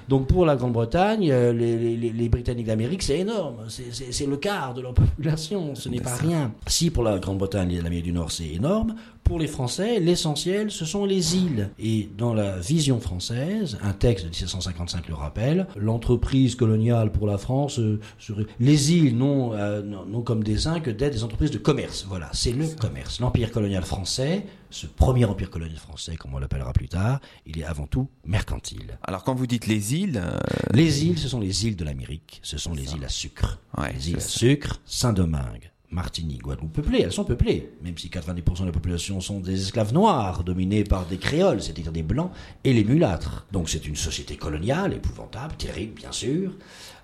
Donc pour la Grande-Bretagne, euh, les, Britanniques d'Amérique, c'est énorme. C'est le quart de leur population, ce n'est pas rien. Si pour la Grande-Bretagne et l'Amérique du Nord, c'est énorme, pour les Français, l'essentiel, ce sont les îles. Et dans la vision française, un texte de 1755 le rappelle, l'entreprise coloniale pour la France euh, serait les îles non, euh, non, comme des uns que d'être des entreprises de commerce. Voilà, c'est le commerce. L'empire colonial français, ce premier empire colonial français, comme on l'appellera plus tard, il est avant tout mercantile. Alors quand vous dites les îles, euh, les îles, ce sont les îles de l'Amérique, ce sont les îles à sucre, les îles à sucre, Saint-Domingue, Martinique, Guadeloupe peuplées, elles sont peuplées, même si 90% de la population sont des esclaves noirs, dominés par des créoles, c'est-à-dire des blancs, et les mulâtres. Donc c'est une société coloniale, épouvantable, terrible bien sûr,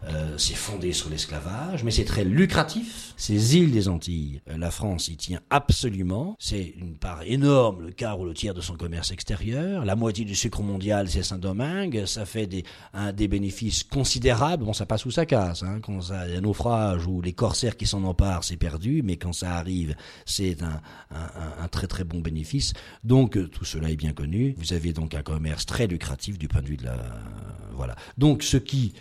Euh, c'est fondé sur l'esclavage, mais c'est très lucratif. Ces îles des Antilles, euh, la France y tient absolument. C'est une part énorme, le quart ou le tiers de son commerce extérieur. La moitié du sucre mondial, c'est Saint-Domingue. Ça fait des, bénéfices considérables. Bon, ça passe où ça casse. Hein. Quand ça, y a un naufrage ou les corsaires qui s'en emparent, c'est perdu. Mais quand ça arrive, c'est un, un, très très bon bénéfice. Donc tout cela est bien connu. Vous avez donc un commerce très lucratif du point de vue de la voilà. Donc, ce qui,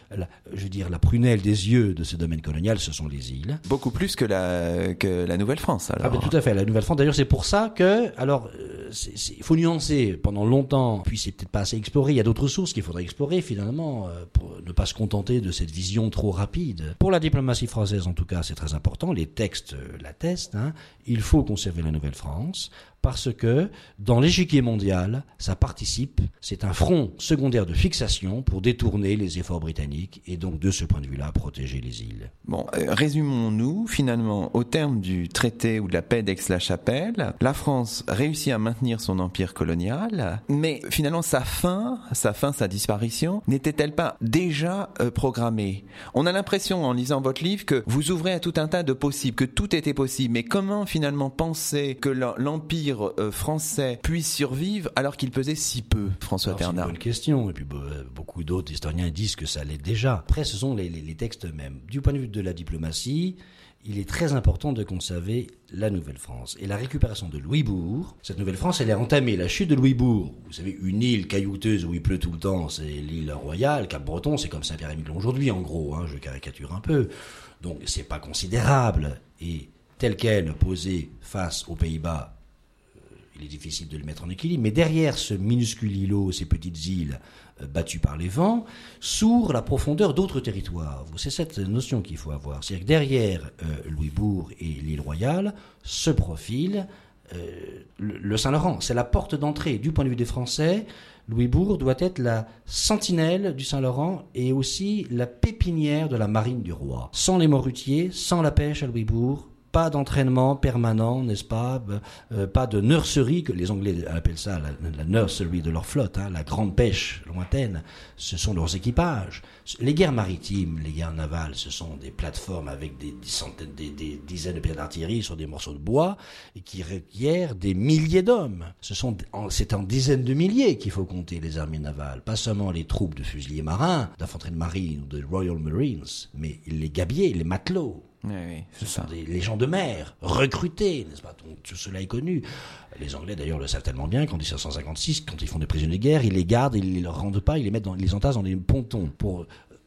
je veux dire, la prunelle des yeux de ce domaine colonial, ce sont les îles. Beaucoup plus que la, que la Nouvelle-France, alors. Ah ben, tout à fait, la Nouvelle-France. D'ailleurs, c'est pour ça que, alors, euh, il faut nuancer pendant longtemps, puis c'est peut-être pas assez exploré. Il y a d'autres sources qu'il faudrait explorer, finalement, euh, pour ne pas se contenter de cette vision trop rapide. Pour la diplomatie française, en tout cas, c'est très important. Les textes euh, l'attestent. Hein. Il faut conserver la Nouvelle-France parce que dans l'échiquier mondial, ça participe, c'est un front secondaire de fixation pour détourner les efforts britanniques et donc de ce point de vue-là protéger les îles. Bon, euh, résumons-nous finalement au terme du traité ou de la paix d'Aix-la-Chapelle, la France réussit à maintenir son empire colonial, mais finalement sa fin, sa fin, sa disparition n'était-elle pas déjà euh, programmée? On a l'impression en lisant votre livre que vous ouvrez à tout un tas de possibles, que tout était possible, mais comment finalement penser que l'empire euh, français puisse survivre alors qu'il pesait si peu, François Bernard C'est une bonne question. Et puis euh, beaucoup d'autres historiens disent que ça l'est déjà. Après, ce sont les, textes mêmes. Du point de vue de la diplomatie, il est très important de conserver la Nouvelle-France. Et la récupération de Louisbourg, cette Nouvelle-France, elle est entamée. La chute de Louisbourg, vous savez, une île caillouteuse où il pleut tout le temps, c'est l'île Royale. Cap-Breton, c'est comme Saint-Pierre-et-Miquelon aujourd'hui, en gros. Hein, je caricature un peu. Donc, c'est pas considérable. Et tel quel, posé face aux Pays-Bas il est difficile de le mettre en équilibre, mais derrière ce minuscule îlot, ces petites îles euh, battues par les vents, s'ouvre la profondeur d'autres territoires. C'est cette notion qu'il faut avoir. C'est-à-dire que derrière euh, Louisbourg et l'île Royale se profile euh, le, Saint-Laurent. C'est la porte d'entrée. Du point de vue des Français, Louisbourg doit être la sentinelle du Saint-Laurent et aussi la pépinière de la marine du roi. Sans les morutiers, sans la pêche à Louisbourg, pas d'entraînement permanent, n'est-ce pas euh, Pas de nurserie, que les Anglais appellent ça la, nursery de leur flotte, hein, la grande pêche lointaine. Ce sont leurs équipages. Les guerres maritimes, les guerres navales, ce sont des plateformes avec des, dizaines de pieds d'artillerie sur des morceaux de bois et qui requièrent des milliers d'hommes. C'est en dizaines de milliers qu'il faut compter les armées navales, pas seulement les troupes de fusiliers marins, d'infanterie de marine ou de Royal Marines, mais les gabiers, les matelots. Oui, Ce sont des, les gens de mer, recrutés, n'est-ce pas? Tout cela est connu. Les Anglais, d'ailleurs, le savent tellement bien qu'en 1756, quand ils font des prisonniers de guerre, ils les gardent, ils ne les rendent pas, ils les mettent dans, ils les entassent dans des pontons pour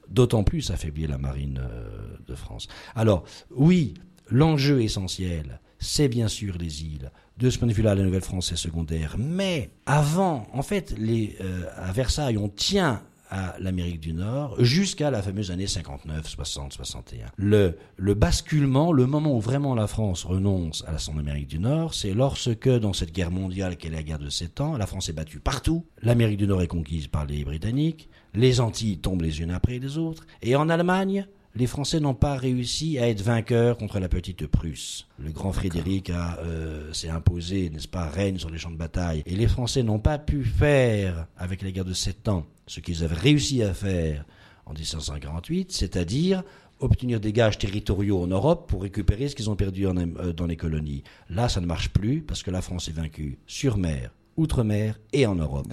d'autant plus affaiblir la marine euh, de France. Alors, oui, l'enjeu essentiel, c'est bien sûr les îles. De ce point de vue-là, la Nouvelle-France est secondaire. Mais avant, en fait, les, euh, à Versailles, on tient à l'Amérique du Nord jusqu'à la fameuse année 59, 60, 61. Le, le basculement, le moment où vraiment la France renonce à son Amérique du Nord, c'est lorsque dans cette guerre mondiale qu'est la guerre de 7 ans, la France est battue partout, l'Amérique du Nord est conquise par les Britanniques, les Antilles tombent les unes après les autres, et en Allemagne, les Français n'ont pas réussi à être vainqueurs contre la petite Prusse. Le grand Frédéric euh, s'est imposé, n'est-ce pas, règne sur les champs de bataille. Et les Français n'ont pas pu faire, avec la guerre de Sept Ans, ce qu'ils avaient réussi à faire en 1748, c'est-à-dire obtenir des gages territoriaux en Europe pour récupérer ce qu'ils ont perdu euh, dans les colonies. Là, ça ne marche plus parce que la France est vaincue sur mer, outre-mer et en Europe.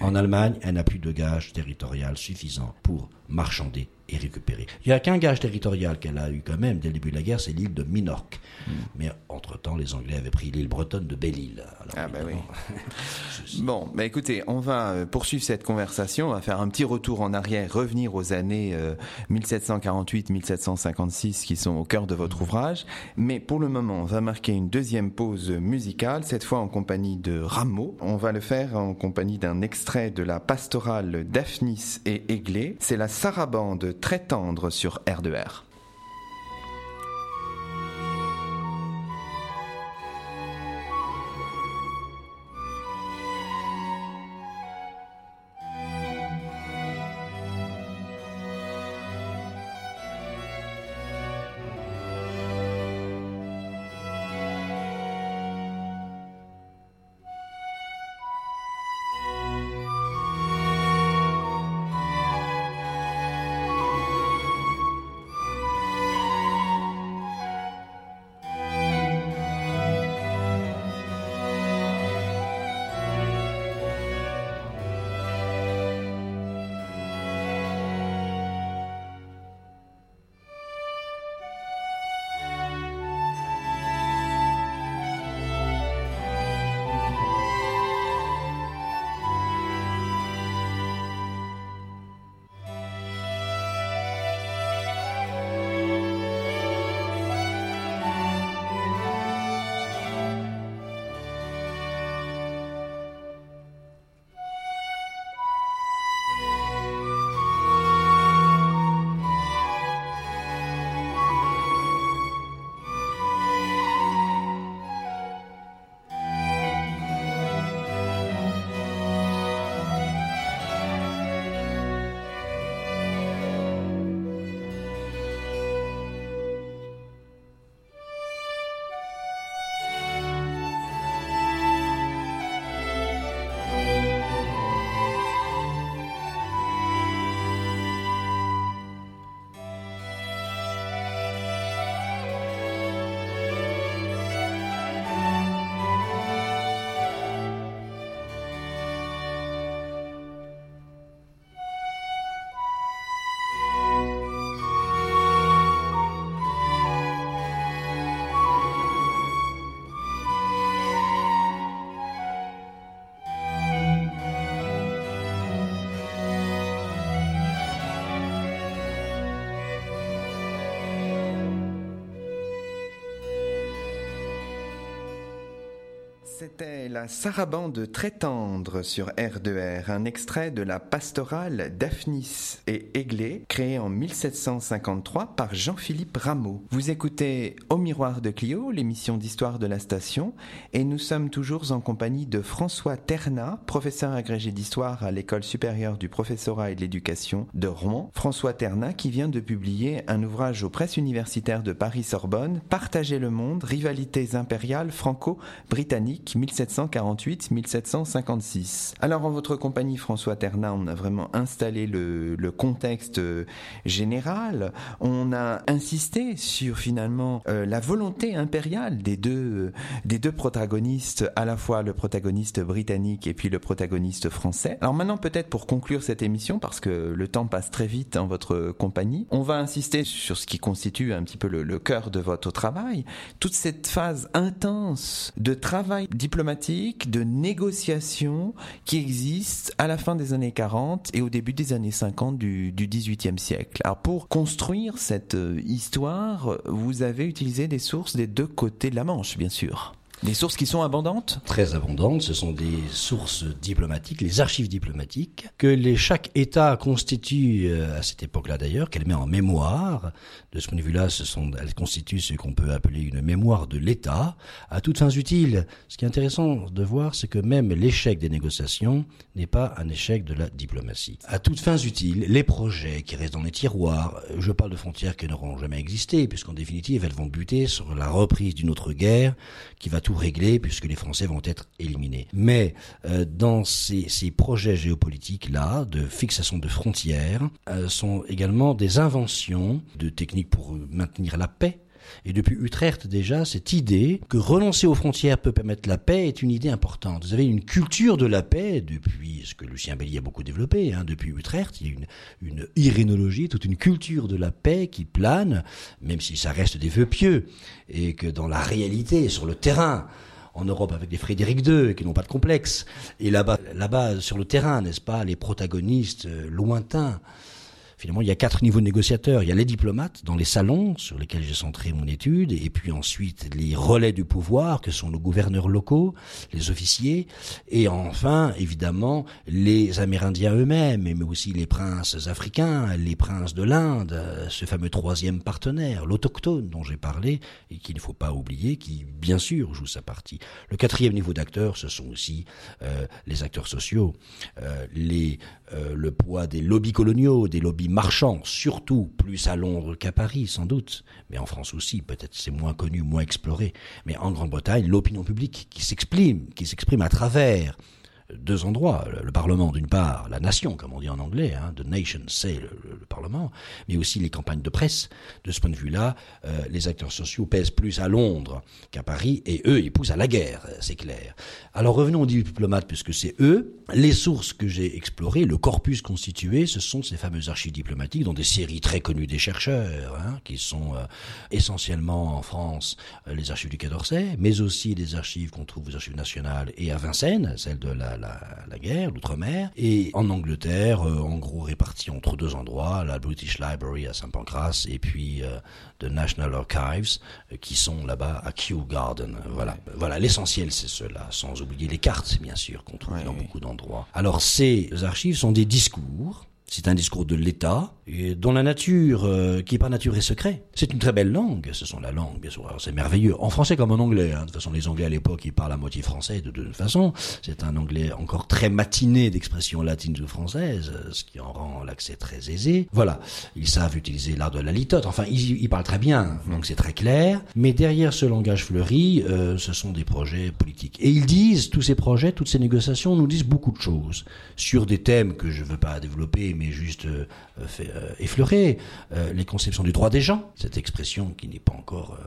En Allemagne, elle n'a plus de gages territorial suffisant pour marchander Il n'y a qu'un gage territorial qu'elle a eu quand même dès le début de la guerre, c'est l'île de Minorque. Hmm. Mais entre-temps, les Anglais avaient pris l'île bretonne de Belle-Île. Ah ben oui. bon, bah écoutez, on va euh, poursuivre cette conversation, on va faire un petit retour en arrière, revenir aux années 1748-1756 euh, qui sont au cœur de votre hmm. ouvrage. Mais pour le moment, on va marquer une deuxième pause musicale, cette fois en compagnie de Rameau. On va le faire en compagnie d'un extrait de la pastorale Daphnis et Aiglé. C'est la sarabande très tendre sur R2R. C'était la sarabande très tendre sur R2R, un extrait de la pastorale Daphnis et Aiglé, créée en 1753 par Jean-Philippe Rameau. Vous écoutez Au miroir de Clio, l'émission d'histoire de la station, et nous sommes toujours en compagnie de François Ternat, professeur agrégé d'histoire à l'école supérieure du professorat et de l'éducation de Rouen. François Ternat qui vient de publier un ouvrage aux presses universitaires de Paris-Sorbonne, Partager le monde, rivalités impériales franco-britanniques 1748-1756. Alors en votre compagnie François Ternat, on a vraiment installé le, contexte euh, général, on a insisté sur finalement euh, la volonté impériale des deux, des deux protagonistes, à la fois le protagoniste britannique et puis le protagoniste français. Alors maintenant peut-être pour conclure cette émission, parce que le temps passe très vite en votre compagnie, on va insister sur ce qui constitue un petit peu le cœur de votre travail, toute cette phase intense de travail diplomatique, de négociation qui existe à la fin des années 40 et au début des années 50 du, du 18e siècle. Alors pour construire cette euh, histoire, vous avez utilisé des sources des deux côtés de la Manche, bien sûr. Des sources qui sont abondantes Très abondantes. Ce sont des sources diplomatiques, les archives diplomatiques, que chaque État constitue, euh, à cette époque-là d'ailleurs, qu'elle met en mémoire. De ce point de vue-là, ce sont, elles constituent ce qu'on peut appeler une mémoire de l'État, à toutes fins utiles. Ce qui est intéressant de voir, c'est que même l'échec des négociations n'est pas un échec de la diplomatie. À toutes fins utiles, les projets qui restent dans les tiroirs, je parle de frontières qui n'auront jamais existé, puisqu'en définitive, elles vont buter sur la reprise d'une autre guerre qui va régler puisque les Français vont être éliminés. Mais euh, dans ces, ces, projets géopolitiques là de fixation de frontières euh, sont également des inventions de techniques pour maintenir la paix et depuis Utrecht déjà, cette idée que renoncer aux frontières peut permettre la paix est une idée importante. Vous avez une culture de la paix depuis ce que Lucien Bellier a beaucoup développé, hein, depuis Utrecht, il y a une, irénologie, toute une culture de la paix qui plane, même si ça reste des vœux pieux, et que dans la réalité, sur le terrain, en Europe avec des Frédéric II qui n'ont pas de complexe. Et là-bas, là-bas sur le terrain, n'est-ce pas, les protagonistes euh, lointains finalement, il y a quatre niveaux de négociateurs. Il y a les diplomates dans les salons sur lesquels j'ai centré mon étude, et puis ensuite les relais du pouvoir que sont nos gouverneurs locaux, les officiers, et enfin, évidemment, les Amérindiens eux-mêmes, mais aussi les princes africains, les princes de l'Inde, ce fameux troisième partenaire, l'autochtone dont j'ai parlé, et qu'il ne faut pas oublier, qui bien sûr joue sa partie. Le quatrième niveau d'acteurs, ce sont aussi euh, les acteurs sociaux, euh, les, euh, le poids des lobbies coloniaux, des lobbies marchand, surtout plus à Londres qu'à Paris sans doute, mais en France aussi, peut-être c'est moins connu, moins exploré, mais en Grande-Bretagne, l'opinion publique qui s'exprime, qui s'exprime à travers deux endroits. Le, Parlement, d'une part, la nation, comme on dit en anglais, hein, the nation, c'est le, Parlement, mais aussi les campagnes de presse. De ce point de vue-là, euh, les acteurs sociaux pèsent plus à Londres qu'à Paris, et eux, ils poussent à la guerre, c'est clair. Alors revenons aux diplomates, puisque c'est eux. Les sources que j'ai explorées, le corpus constitué, ce sont ces fameuses archives diplomatiques, dont des séries très connues des chercheurs, hein, qui sont euh, essentiellement en France euh, les archives du Quai d'Orsay, mais aussi des archives qu'on trouve aux archives nationales et à Vincennes, celles de la la, guerre, l'outre-mer, et en Angleterre, euh, en gros répartis entre deux endroits, la British Library à Saint-Pancras et puis euh, The National Archives, euh, qui sont là-bas à Kew Garden. Voilà, voilà. L'essentiel c'est cela, sans oublier les cartes, bien sûr, qu'on trouve dans beaucoup d'endroits. Alors ces archives sont des discours c'est un discours de l'État, dont la nature, euh, qui par nature est secret. C'est une très belle langue, ce sont la langue, bien sûr. C'est merveilleux. En français comme en anglais. Hein. De toute façon, les Anglais à l'époque, ils parlent à moitié français de toute façon. C'est un anglais encore très matiné d'expressions latines ou françaises, ce qui en rend l'accès très aisé. Voilà. Ils savent utiliser l'art de la litote. Enfin, ils, ils parlent très bien, donc c'est très clair. Mais derrière ce langage fleuri, euh, ce sont des projets politiques. Et ils disent, tous ces projets, toutes ces négociations nous disent beaucoup de choses sur des thèmes que je ne veux pas développer, mais juste euh, fait, euh, effleurer euh, les conceptions du droit des gens, cette expression qui n'est pas encore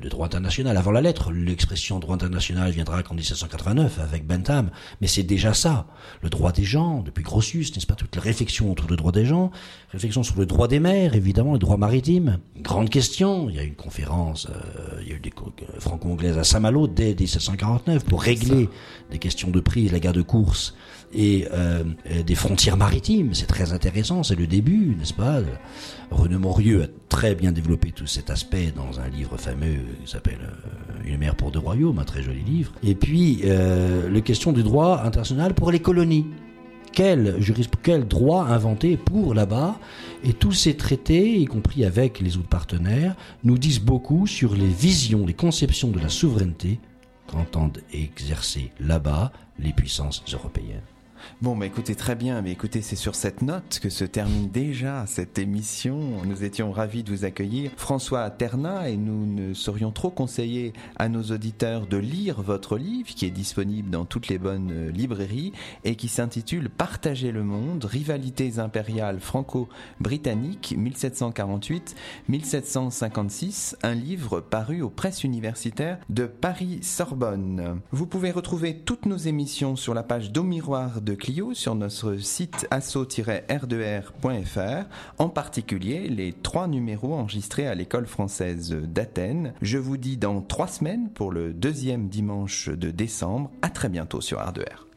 le droit international avant la lettre. L'expression droit international viendra qu'en 1789 avec Bentham, mais c'est déjà ça. Le droit des gens, depuis Grotius, n'est-ce pas, toute la réflexion autour du droit des gens, réflexion sur le droit des mers, évidemment, le droit maritime. Grande question, il y a eu une conférence, il y a eu des franco-anglaises à Saint-Malo dès 1749 pour régler des questions de prix, la guerre de course et euh, des frontières maritimes. C'est très intéressant, c'est le début, n'est-ce pas? René Morieux a très bien développé tout cet aspect dans un livre fameux qui s'appelle euh, Une mère pour deux royaumes, un très joli livre. Et puis, euh, la question du droit international pour les colonies. Quel, quel droit inventé pour là-bas? Et tous ces traités, y compris avec les autres partenaires, nous disent beaucoup sur les visions, les conceptions de la souveraineté qu'entendent exercer là-bas les puissances européennes. Bon, bah écoutez, très bien. Mais écoutez, c'est sur cette note que se termine déjà cette émission. Nous étions ravis de vous accueillir. François Terna, et nous ne serions trop conseillés à nos auditeurs de lire votre livre qui est disponible dans toutes les bonnes euh, librairies et qui s'intitule Partager le monde, rivalités impériales franco-britanniques 1748-1756, un livre paru aux presses universitaires de Paris-Sorbonne. Vous pouvez retrouver toutes nos émissions sur la page d'Au de Sur notre site asso-r2r.fr, en particulier les trois numéros enregistrés à l'école française d'Athènes. Je vous dis dans trois semaines pour le deuxième dimanche de décembre. À très bientôt sur R2R.